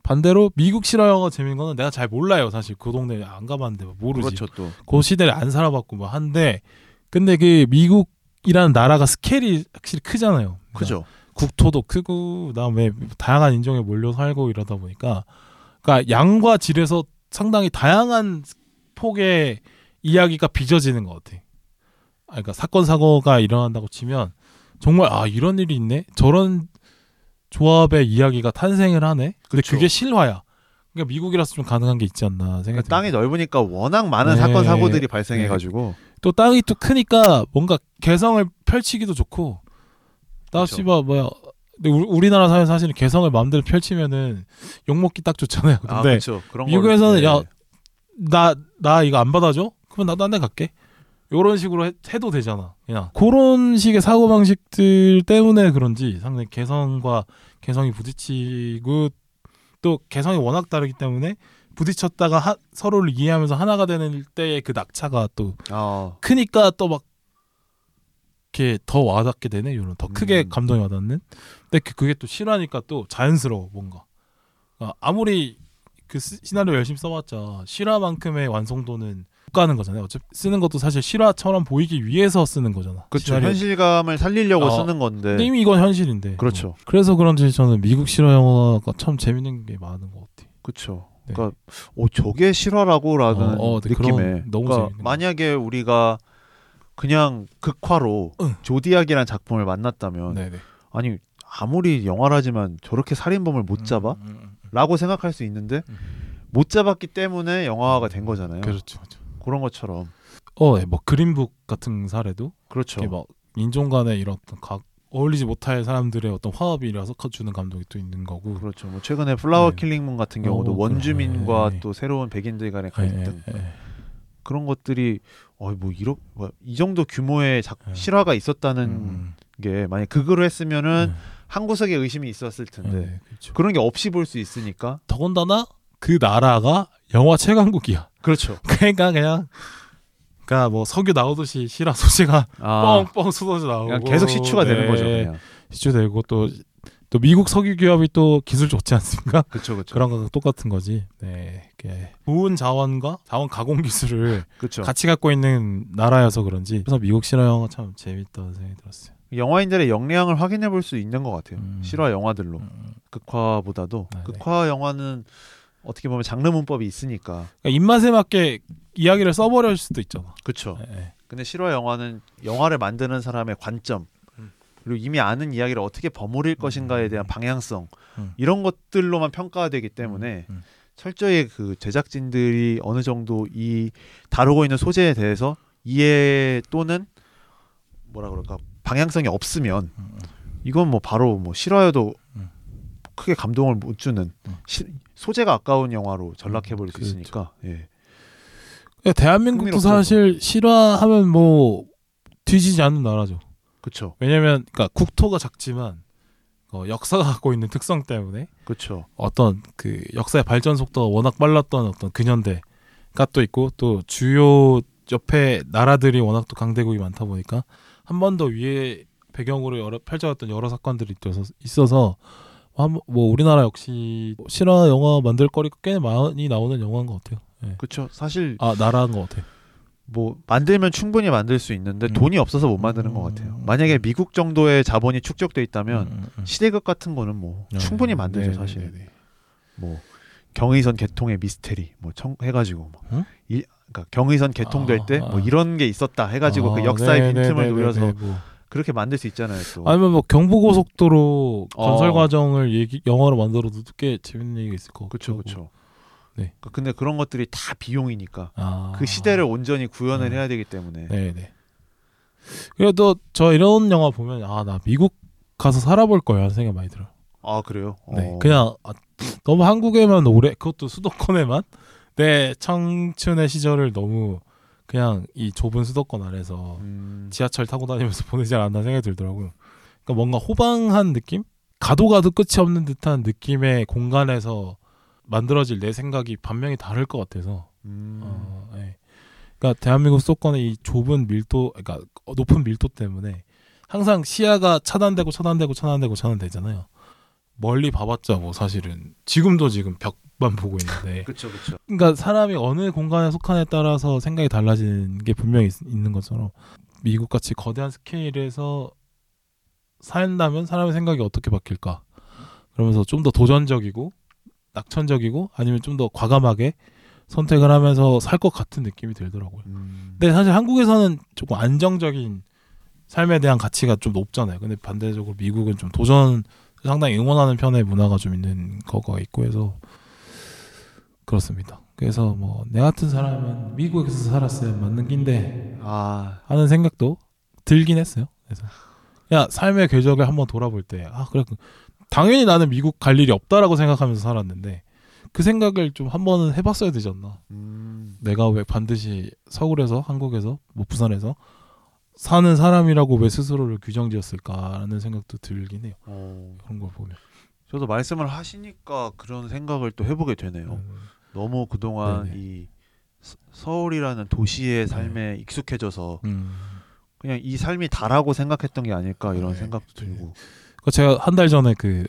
반대로 미국 실화 영화 재밌는 거는 내가 잘 몰라요 사실 그 동네 안 가봤는데 모르지 그렇죠 또. 그 시대를 안 살아봤고 뭐 한데 근데 그 미국이라는 나라가 스케일이 확실히 크잖아요. 그죠. 국토도 크고 그다음에 다양한 인종에 몰려 살고 이러다 보니까 그러니까 양과 질에서 상당히 다양한 폭의 이야기가 빚어지는 것 같아. 아, 그러니까 사건 사고가 일어난다고 치면 정말 아 이런 일이 있네 저런 조합의 이야기가 탄생을 하네. 근데 그쵸. 그게 실화야. 그러니까 미국이라서 좀 가능한 게 있지 않나 생각이 그러니까 땅이 넓으니까 워낙 많은 네. 사건 사고들이 발생해가지고 또 땅이 또 크니까 뭔가 개성을 펼치기도 좋고. 씨발 뭐야 근데 우- 우리나라 사회 사실은 개성을 마음대로 펼치면은 욕 먹기 딱 좋잖아요. 아 근데. 그런 미국에서는 거를- 야나나 이거 안 받아줘? 그러면 나도 딴데 갈게. 요런 식으로 해, 도 되잖아. 그냥 그런 식의 사고 방식들 때문에 그런지 상당히 개성과 개성이 부딪히고 또 개성이 워낙 다르기 때문에 부딪혔다가 하- 서로를 이해하면서 하나가 되는 때의 그 낙차가 또 어, 크니까 또 막 이렇게 더 와닿게 되네. 이런 더 크게 음. 감동이 와닿는. 근데 그- 그게 또 실화니까 또 자연스러워 뭔가. 그러니까 아무리 그 시- 시나리오 열심히 써봤자 실화만큼의 완성도는 못 가는 거잖아요. 어차피 쓰는 것도 사실 실화처럼 보이기 위해서 쓰는 거잖아. 그렇죠. 시나리오. 현실감을 살리려고 어, 쓰는 건데. 근데 이미 이건 현실인데. 그렇죠. 어. 그래서 그런지 저는 미국 실화 영화가 참 재밌는 게 많은 것 같아. 그렇죠. 네. 그러니까 오 저게 실화라고라는 어, 어, 네, 느낌에. 그러니까. 만약에 우리가 그냥 극화로 응. 조디악이라는 작품을 만났다면 네네. 아니 아무리 영화라지만 저렇게 살인범을 못 잡아? 음, 음, 음, 라고 생각할 수 있는데 음. 못 잡았기 때문에 영화화가 된 거잖아요. 그렇죠. 그렇죠. 그런 것처럼. 어, 네, 뭐 그린북 같은 사례도 그렇죠. 이렇게 막 인종 간의 이런 각 어울리지 못할 사람들의 어떤 화합이라서 주는 감동이 또 있는 거고. 그렇죠. 뭐 최근에 플라워 네. 킬링문 같은 경우도 어, 원주민과 네. 또 새로운 백인들 간의 예, 갈등 예, 예. 그런 것들이 어뭐 이런 뭐 이 정도 규모의 작, 네. 실화가 있었다는 음, 게 만약 극으로 했으면은 네. 한 구석에 의심이 있었을 텐데 네, 그렇죠. 그런 게 없이 볼 수 있으니까 더군다나 그 나라가 영화 최강국이야. 그렇죠. [laughs] 그러니까 그냥 그러니까 뭐 석유 나오듯이 실화 소재가 아 뻥뻥 쏟아져 나오고 계속 시추가 되는 네, 거죠. 그냥. 시추되고 또 또 미국 석유 기업이 또 기술 좋지 않습니까? 그렇죠, 그렇죠. 그런 거랑 똑같은 거지. 네, 이렇게 좋은 자원과 자원 가공 기술을 그렇죠. 같이 갖고 있는 나라여서 그런지 그래서 미국 실화 영화 참 재밌다는 생각이 들었어요. 영화인들의 역량을 확인해 볼 수 있는 것 같아요. 음. 실화 영화들로 음. 극화보다도 네, 네. 극화 영화는 어떻게 보면 장르 문법이 있으니까 그러니까 입맛에 맞게 이야기를 써버릴 수도 있잖아. 그렇죠. 네, 네. 근데 실화 영화는 영화를 만드는 사람의 관점 음. 그리고 이미 아는 이야기를 어떻게 버무릴 것인가에 대한 음. 방향성 음. 이런 것들로만 평가되기 때문에 음. 철저히 그 제작진들이 어느 정도 이 다루고 있는 소재에 대해서 이해 또는 뭐라 그럴까 방향성이 없으면 음, 음. 이건 뭐 바로 뭐 실화여도 음. 크게 감동을 못 주는 음. 시- 소재가 아까운 영화로 전락해 버릴 수 그렇죠. 있으니까 예. 그러니까 대한민국도. 사실 실화하면 뭐 뒤지지 않는 나라죠. 그렇죠. 왜냐면 그러니까 국토가 작지만 어, 역사가 갖고 있는 특성 때문에 그렇죠. 어떤 그 역사의 발전 속도가 워낙 빨랐던 어떤 근현대가 또 있고 또 주요 옆에 나라들이 워낙 또 강대국이 많다 보니까 한 번 더 위에 배경으로 여러 펼쳐졌던 여러 사건들이 있어서 있어서 한- 뭐 우리나라 역시 실화 영화 만들 거리가 꽤 많이 나오는 영화인 것 같아요. 예. 그렇죠. 사실 아 나라인 것 같아. 뭐 만들면 충분히 만들 수 있는데 음. 돈이 없어서 못 만드는 것 음. 같아요. 만약에 미국 정도의 자본이 축적돼 있다면 음, 음, 음. 시대극 같은 거는 뭐 네, 충분히 만들죠 네, 사실. 네, 네, 네. 뭐 경의선 개통의 미스테리 뭐 청, 해가지고 뭐 응? 이, 그러니까 경의선 개통될 아, 때뭐 아. 이런 게 있었다 해가지고 그 아, 역사의 네, 네, 빈틈을 네, 노려서 네, 네, 뭐. 그렇게 만들 수 있잖아요. 또 아니면 뭐 경부고속도로 어. 건설 과정을 얘기 영화로 만들어도 꽤 재밌는 얘기가 있을 것 그렇죠, 같고. 그렇죠. 네. 근데 그런 것들이 다 비용이니까 아. 그 시대를 온전히 구현을 음. 해야 되기 때문에 네, 네. 그래도 저 이런 영화 보면 아 나 미국 가서 살아볼 거야 하는 생각 많이 들어요. 아 그래요. 네, 어. 그냥 아, 너무 한국에만 오래 그것도 수도권에만 내 청춘의 시절을 너무 그냥 이 좁은 수도권 아래서 음, 지하철 타고 다니면서 [laughs] 보내지 않았나 생각이 들더라고요. 그러니까 뭔가 호방한 느낌? 가도 가도 끝이 없는 듯한 느낌의 공간에서 만들어질 내 생각이 반면이 다를 것 같아서. 음. 어, 예. 그러니까 대한민국 수도권의 이 좁은 밀도, 그러니까 높은 밀도 때문에 항상 시야가 차단되고 차단되고 차단되고 차단되잖아요. 멀리 봐봤자 뭐 사실은 지금도 지금 벽 만 보고 있는데 [laughs] 그렇죠, 그렇죠. 그러니까 사람이 어느 공간에 속한에 따라서 생각이 달라지는 게 분명히 있, 는 것처럼 미국 같이 거대한 스케일에서 산다면 사람의 생각이 어떻게 바뀔까? 그러면서 좀 더 도전적이고 낙천적이고 아니면 좀 더 과감하게 선택을 하면서 살 것 같은 느낌이 들더라고요. 음. 근데 사실 한국에서는 조금 안정적인 삶에 대한 가치가 좀 높잖아요. 근데 반대적으로 미국은 좀 도전 상당히 응원하는 편의 문화가 좀 있는 거가 있고 해서 그렇습니다. 그래서 뭐 내 같은 사람은 미국에서 살았어야 맞는 낀데 아, 하는 생각도 들긴 했어요. 그래서 야 삶의 궤적을 한번 돌아볼 때 아 그래 당연히 나는 미국 갈 일이 없다라고 생각하면서 살았는데 그 생각을 좀 한 번은 해봤어야 되지 않나. 음. 내가 왜 반드시 서울에서 한국에서 뭐 부산에서 사는 사람이라고 왜 스스로를 규정지었을까라는 생각도 들긴 해요. 어, 그런 걸 보면. 저도 말씀을 하시니까 그런 생각을 또 해보게 되네요. 음, 너무 그동안 네네. 이 서- 서울이라는 도시의 삶에 익숙해져서 음. 그냥 이 삶이 다라고 생각했던 게 아닐까 이런 네. 생각도 네. 들고. 그 제가 한 달 전에 그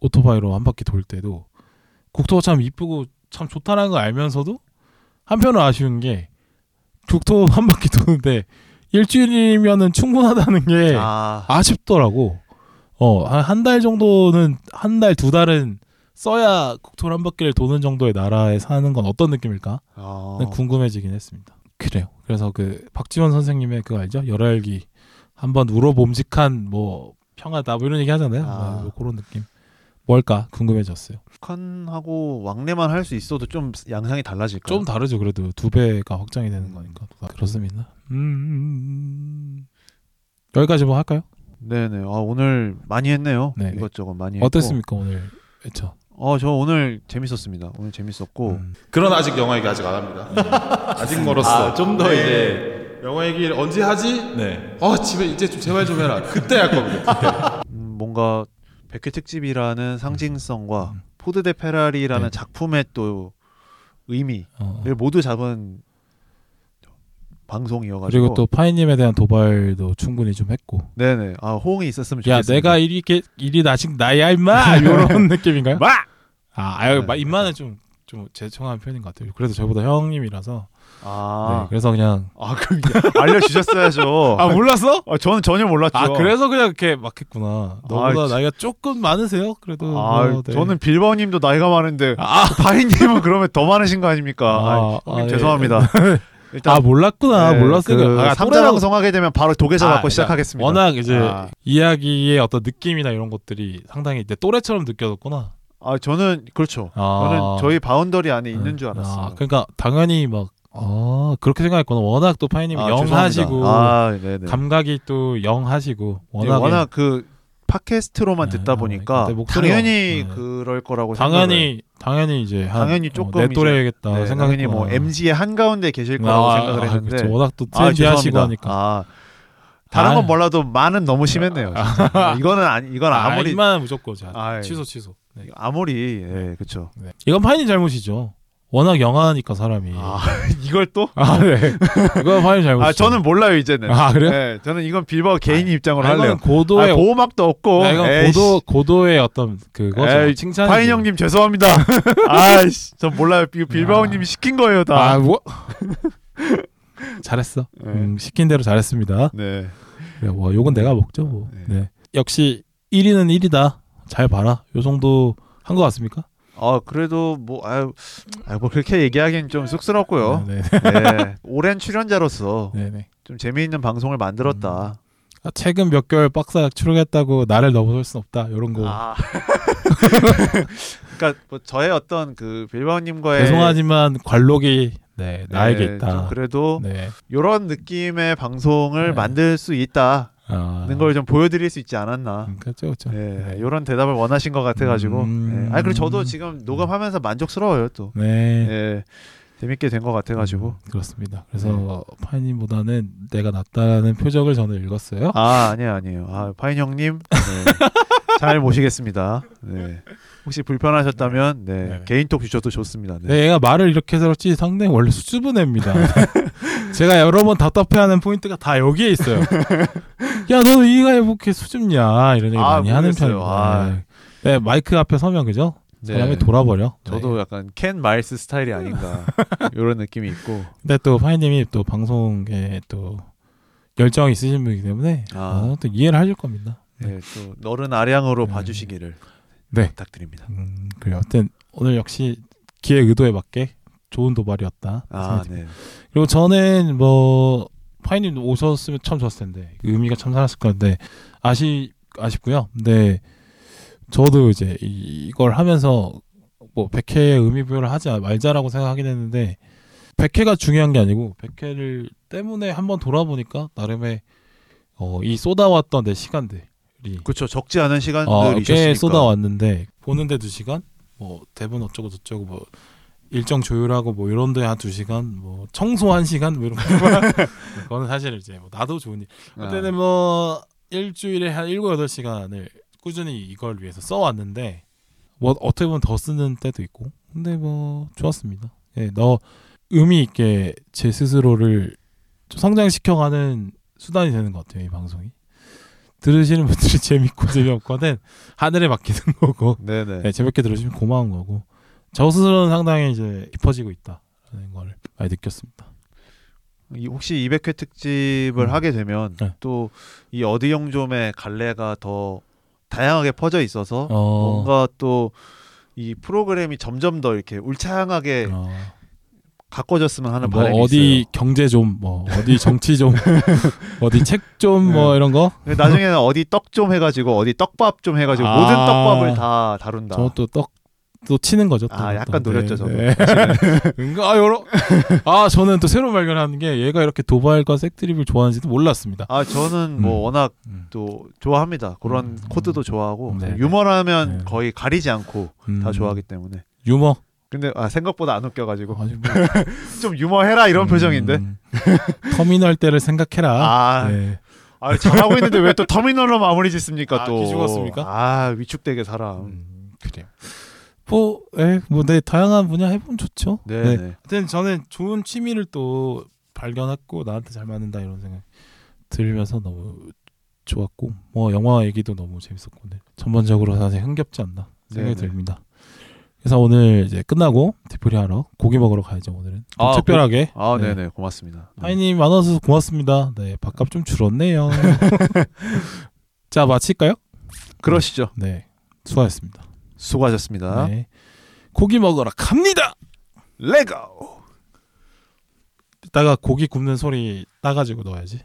오토바이로 한 바퀴 돌 때도 국토가 참 이쁘고 참 좋다는 걸 알면서도 한편으로 아쉬운 게 국토 한 바퀴 도는데 일주일이면은 충분하다는 게 아, 아쉽더라고. 어, 한달 정도는 한 달 두 달은 써야 국토를 한 바퀴를 도는 정도의 나라에 사는 건 어떤 느낌일까? 아. 네, 궁금해지긴 했습니다. 그래요. 그래서 그 박지원 선생님의 그거 알죠? 열혈기 한번 울어봄직한 뭐 평하다 뭐 이런 얘기 하잖아요. 아. 뭐 그런 느낌. 뭘까 궁금해졌어요. 북한하고 왕래만 할 수 있어도 좀 양상이 달라질까? 좀 다르죠. 그래도 두 배가 확장이 되는 거니까 그렇습니다. 음, 여기까지 뭐 할까요? 네네. 아, 오늘 많이 했네요. 네네. 이것저것 많이 했고. 어땠습니까 오늘? 그쵸. 어, 저 오늘 재밌었습니다. 오늘 재밌었고. 음. 그런 아직 영화 얘기 아직 안 합니다. 아직 멀었어. 아, 좀더 네. 이제 영화 얘기를 언제 하지? 네. 어 집에 이제 좀 제발 좀 해라. 그때 할 겁니다. [laughs] 음, 뭔가 백회 특집이라는 상징성과 음. 포드 대 페라리라는 네. 작품의 또 의미를 어. 모두 잡은 방송이어가지고. 그리고 또 파이님에 대한 도발도 충분히 좀 했고. 네네. 아 호응이 있었으면 야 좋겠습니다. 내가 이렇게 일이 나식 나야 임마 이런 느낌인가요? 마! 아, 아유, 네. 마- 임마는 좀, 좀 제청한 편인 것 같아요. 그래도 저보다 형님이라서. 네, 아, 그래서 그냥. 아 그럼 알려주셨어야죠. [laughs] 아, 몰랐어? 아, 저는 전혀 몰랐죠. 아, 그래서 그냥 이렇게 막 했구나. 너보다 아, 나이가 조금 많으세요? 그래도. 아, 뭐, 네. 저는 빌바오님도 나이가 많은데 아, 바이님은 그러면 더 많으신 거 아닙니까? 아, 아, 아, 죄송합니다. [laughs] 일단 아, 몰랐구나. 네, 몰랐으니까. 그 아, 삼자 또래라고- 방송 하게 되면 바로 아, 갖고 그러니까 시작하겠습니다. 워낙 이제 아. 이야기의 어떤 느낌이나 이런 것들이 상당히 내 또래처럼 느껴졌구나. 아 저는 그렇죠. 아. 저는 저희 boundary 안에 있는 줄 알았어요. 아, 그러니까 당연히 막, 아, 그렇게 생각했구나. 워낙 또 파이님이 아, young하시고. 아. 감각이 또 young하시고 워낙, 워낙 워낙 그 팟캐스트로만 네, 듣다 아, 보니까 당연히 네. 그럴 거라고 당연히 당연히 이제 한, 당연히 어, 조금 내 이제- 또래겠다 생각했구나. 당연히 뭐 MZ의 한 가운데 계실 거라고 아, 생각을 아, 했는데 그렇죠. 워낙 또 아, 트렌디 하시고 죄송합니다. 하니까 아, 다른 아. 건 몰라도 많은 너무 심했네요. 이거는 아니 이건 아, 아무리 이만 무조건 자 아, 예. 취소 취소. 네. 아무리 예 그렇죠. 네. 이건 파인이 잘못이죠. 워낙 영하니까 사람이. 아 [laughs] 이걸 또? 아, 네. 이건 파인 잘못이죠. 아 저는 몰라요 이제는. 아, 그래요? 네, 저는 이건 빌바오 개인 입장으로 아, 할래요. 고도의 아, 보호막도 없고. 아, 이건 에이씨. 고도 고도의 어떤. 에이, 칭찬. 파인 형님 죄송합니다. [laughs] 아이씨, 전 몰라요. 이거 빌바오님이 시킨 거예요 다. 아 뭐. [laughs] 잘했어. 네. 음, 시킨 대로 잘했습니다. 네. 그래, 뭐 욕은 내가 먹죠. 뭐. 네. 네. 역시 1위는 1위다. 잘 봐라. 요 정도 한 것 같습니까? 아 그래도 뭐 아유, 아유 뭐 그렇게 얘기하기는 좀 쑥스럽고요. 네, 네. 오랜 출연자로서 네, 네. 좀 재미있는 방송을 만들었다. 아, 최근 몇 개월 박사 출연했다고 나를 넘어설 순 없다. 이런 거. 아. [laughs] 그러니까 뭐 저의 어떤 그 빌바오님과의 죄송하지만 관록이 네, 나에게 네, 있다. 좀 그래도 네. 이런 느낌의 방송을 네. 만들 수 있다 는 아, 걸좀 보여드릴 수 있지 않았나. 음, 그렇죠, 그렇죠. 네, 이런 대답을 원하신 것 같아가지고. 음. 네. 아 그리고 저도 지금 녹음하면서 만족스러워요 또. 네. 네, 재밌게 된 것 같아가지고. 음, 그렇습니다. 그래서 파이님보다는 내가 낫다는 표적을 저는 읽었어요. 아 아니에요 아니에요. 아 파인 형님 네. [laughs] 잘 모시겠습니다. 네. 혹시 불편하셨다면 네, 네. 개인 톡 주셔도 좋습니다. 네. 네, 얘가 말을 이렇게 해서 그렇지 상당히 원래 수줍은 애입니다. [laughs] 제가 여러 번 답답해하는 포인트가 다 여기에 있어요. [laughs] 야, 너는 애가 왜 이렇게 수줍냐 이런 얘기 아, 많이 하는. 편입니다. 아. 네. 네, 마이크 앞에 서면 그죠? 사람이 돌아버려. 저도 네. 약간 켄 마일스 스타일이 아닌가 [laughs] 이런 느낌이 있고. 근데 또 파인님이 또 방송에 또 열정이 있으신 분이기 때문에 아. 어, 또 이해를 하실 겁니다. 네, 또 너른 아량으로 네. 봐주시기를 네. 부탁드립니다. 음, 그래요. 하여튼 오늘 역시 기획 의도에 맞게 좋은 도발이었다. 아, 네. 그리고 저는 뭐 파이님 오셨으면 참 좋았을 텐데 그 의미가 참 살았을 건데 아시 아쉽고요. 근데 저도 이제 이, 이걸 하면서 뭐 100회의 의미 부여를 하지 말자라고 생각하긴 했는데 100회가 중요한 게 아니고 100회를 때문에 한번 돌아보니까 나름의 어, 이 쏟아왔던 내 시간들이 그렇죠. 적지 않은 어, 시간들이 꽤 있었으니까. 쏟아왔는데 보는데 두 시간 뭐 대본 어쩌고 저쩌고 뭐 일정 조율하고 뭐 이런 데 한 두 시간 뭐 청소 한 시간? 뭐 이런 거. [laughs] 그거는 사실 이제 뭐 나도 좋은 일. 아. 그때는 뭐 일주일에 한 일곱 여덟 시간을 꾸준히 이걸 위해서 써왔는데 뭐 어떻게 보면 더 쓰는 때도 있고. 근데 뭐 좋았습니다. 예, 너 의미 있게 제 스스로를 좀 성장시켜가는 수단이 되는 것 같아요 이 방송이. 들으시는 분들이 [laughs] 재밌고 재미없거든 하늘에 맡기는 거고. 네네. 네, 재밌게 들으시면 고마운 거고 저 스스로는 상당히 이제 깊어지고 있다라는 걸 많이 느꼈습니다. 이 혹시 200회 특집을 음. 하게 되면 네. 또이 어디 영좀의 갈래가 더 다양하게 퍼져 있어서 어, 뭔가 또 이 프로그램이 점점 더 이렇게 울창하게 어, 가꿔졌으면 하는 뭐 바람이 어디 있어요. 경제 좀 뭐 어디 정치 좀 [laughs] 어디 책 좀뭐 네. 이런 거 나중에는 어디 떡 좀 해가지고 어디 떡밥 좀 해가지고 아. 모든 떡밥을 다 다룬다. 저또 떡 또 치는 거죠. 또. 아 약간 또. 노렸죠 네, 저도. 네. [laughs] 아 여러 아 저는 또 새로 발견하는 게 얘가 이렇게 도발과 색드립을 좋아하는지도 몰랐습니다. 아 저는 뭐 음. 워낙 음. 또 좋아합니다. 그런 음. 코드도 좋아하고 네, 네. 유머라면 네. 거의 가리지 않고 음. 다 좋아하기 때문에. 유머 근데 아 생각보다 안 웃겨가지고 아주 뭐, [laughs] 좀 유머해라 이런 음, 표정인데. [laughs] 터미널 때를 생각해라. 아, 네. 아 잘하고 있는데 왜 또 터미널로 마무리 짓습니까 아, 또? 기죽었습니까? 아 위축되게. 음, 그래요. 뭐, 예, 뭐, 네, 다양한 분야 해보면 좋죠. 네. 네. 네. 하여튼 저는 좋은 취미를 또 발견했고 나한테 잘 맞는다 이런 생각 들면서 너무 좋았고 뭐 영화 얘기도 너무 재밌었고 네. 전반적으로 사실 흥겹지 않나 생각이 네네. 듭니다. 그래서 오늘 이제 끝나고 디프리 하러 고기 먹으러 가야죠 오늘은 좀 아, 특별하게 아 네. 네네 고맙습니다. 네. 하이님 안 와서 고맙습니다. 네 밥값 좀 줄었네요. [laughs] 자 마칠까요? 그러시죠. 네 수고하셨습니다. 수고하셨습니다. 네 고기 먹으러 갑니다. 레고. 이따가 고기 굽는 소리 따가지고 넣어야지.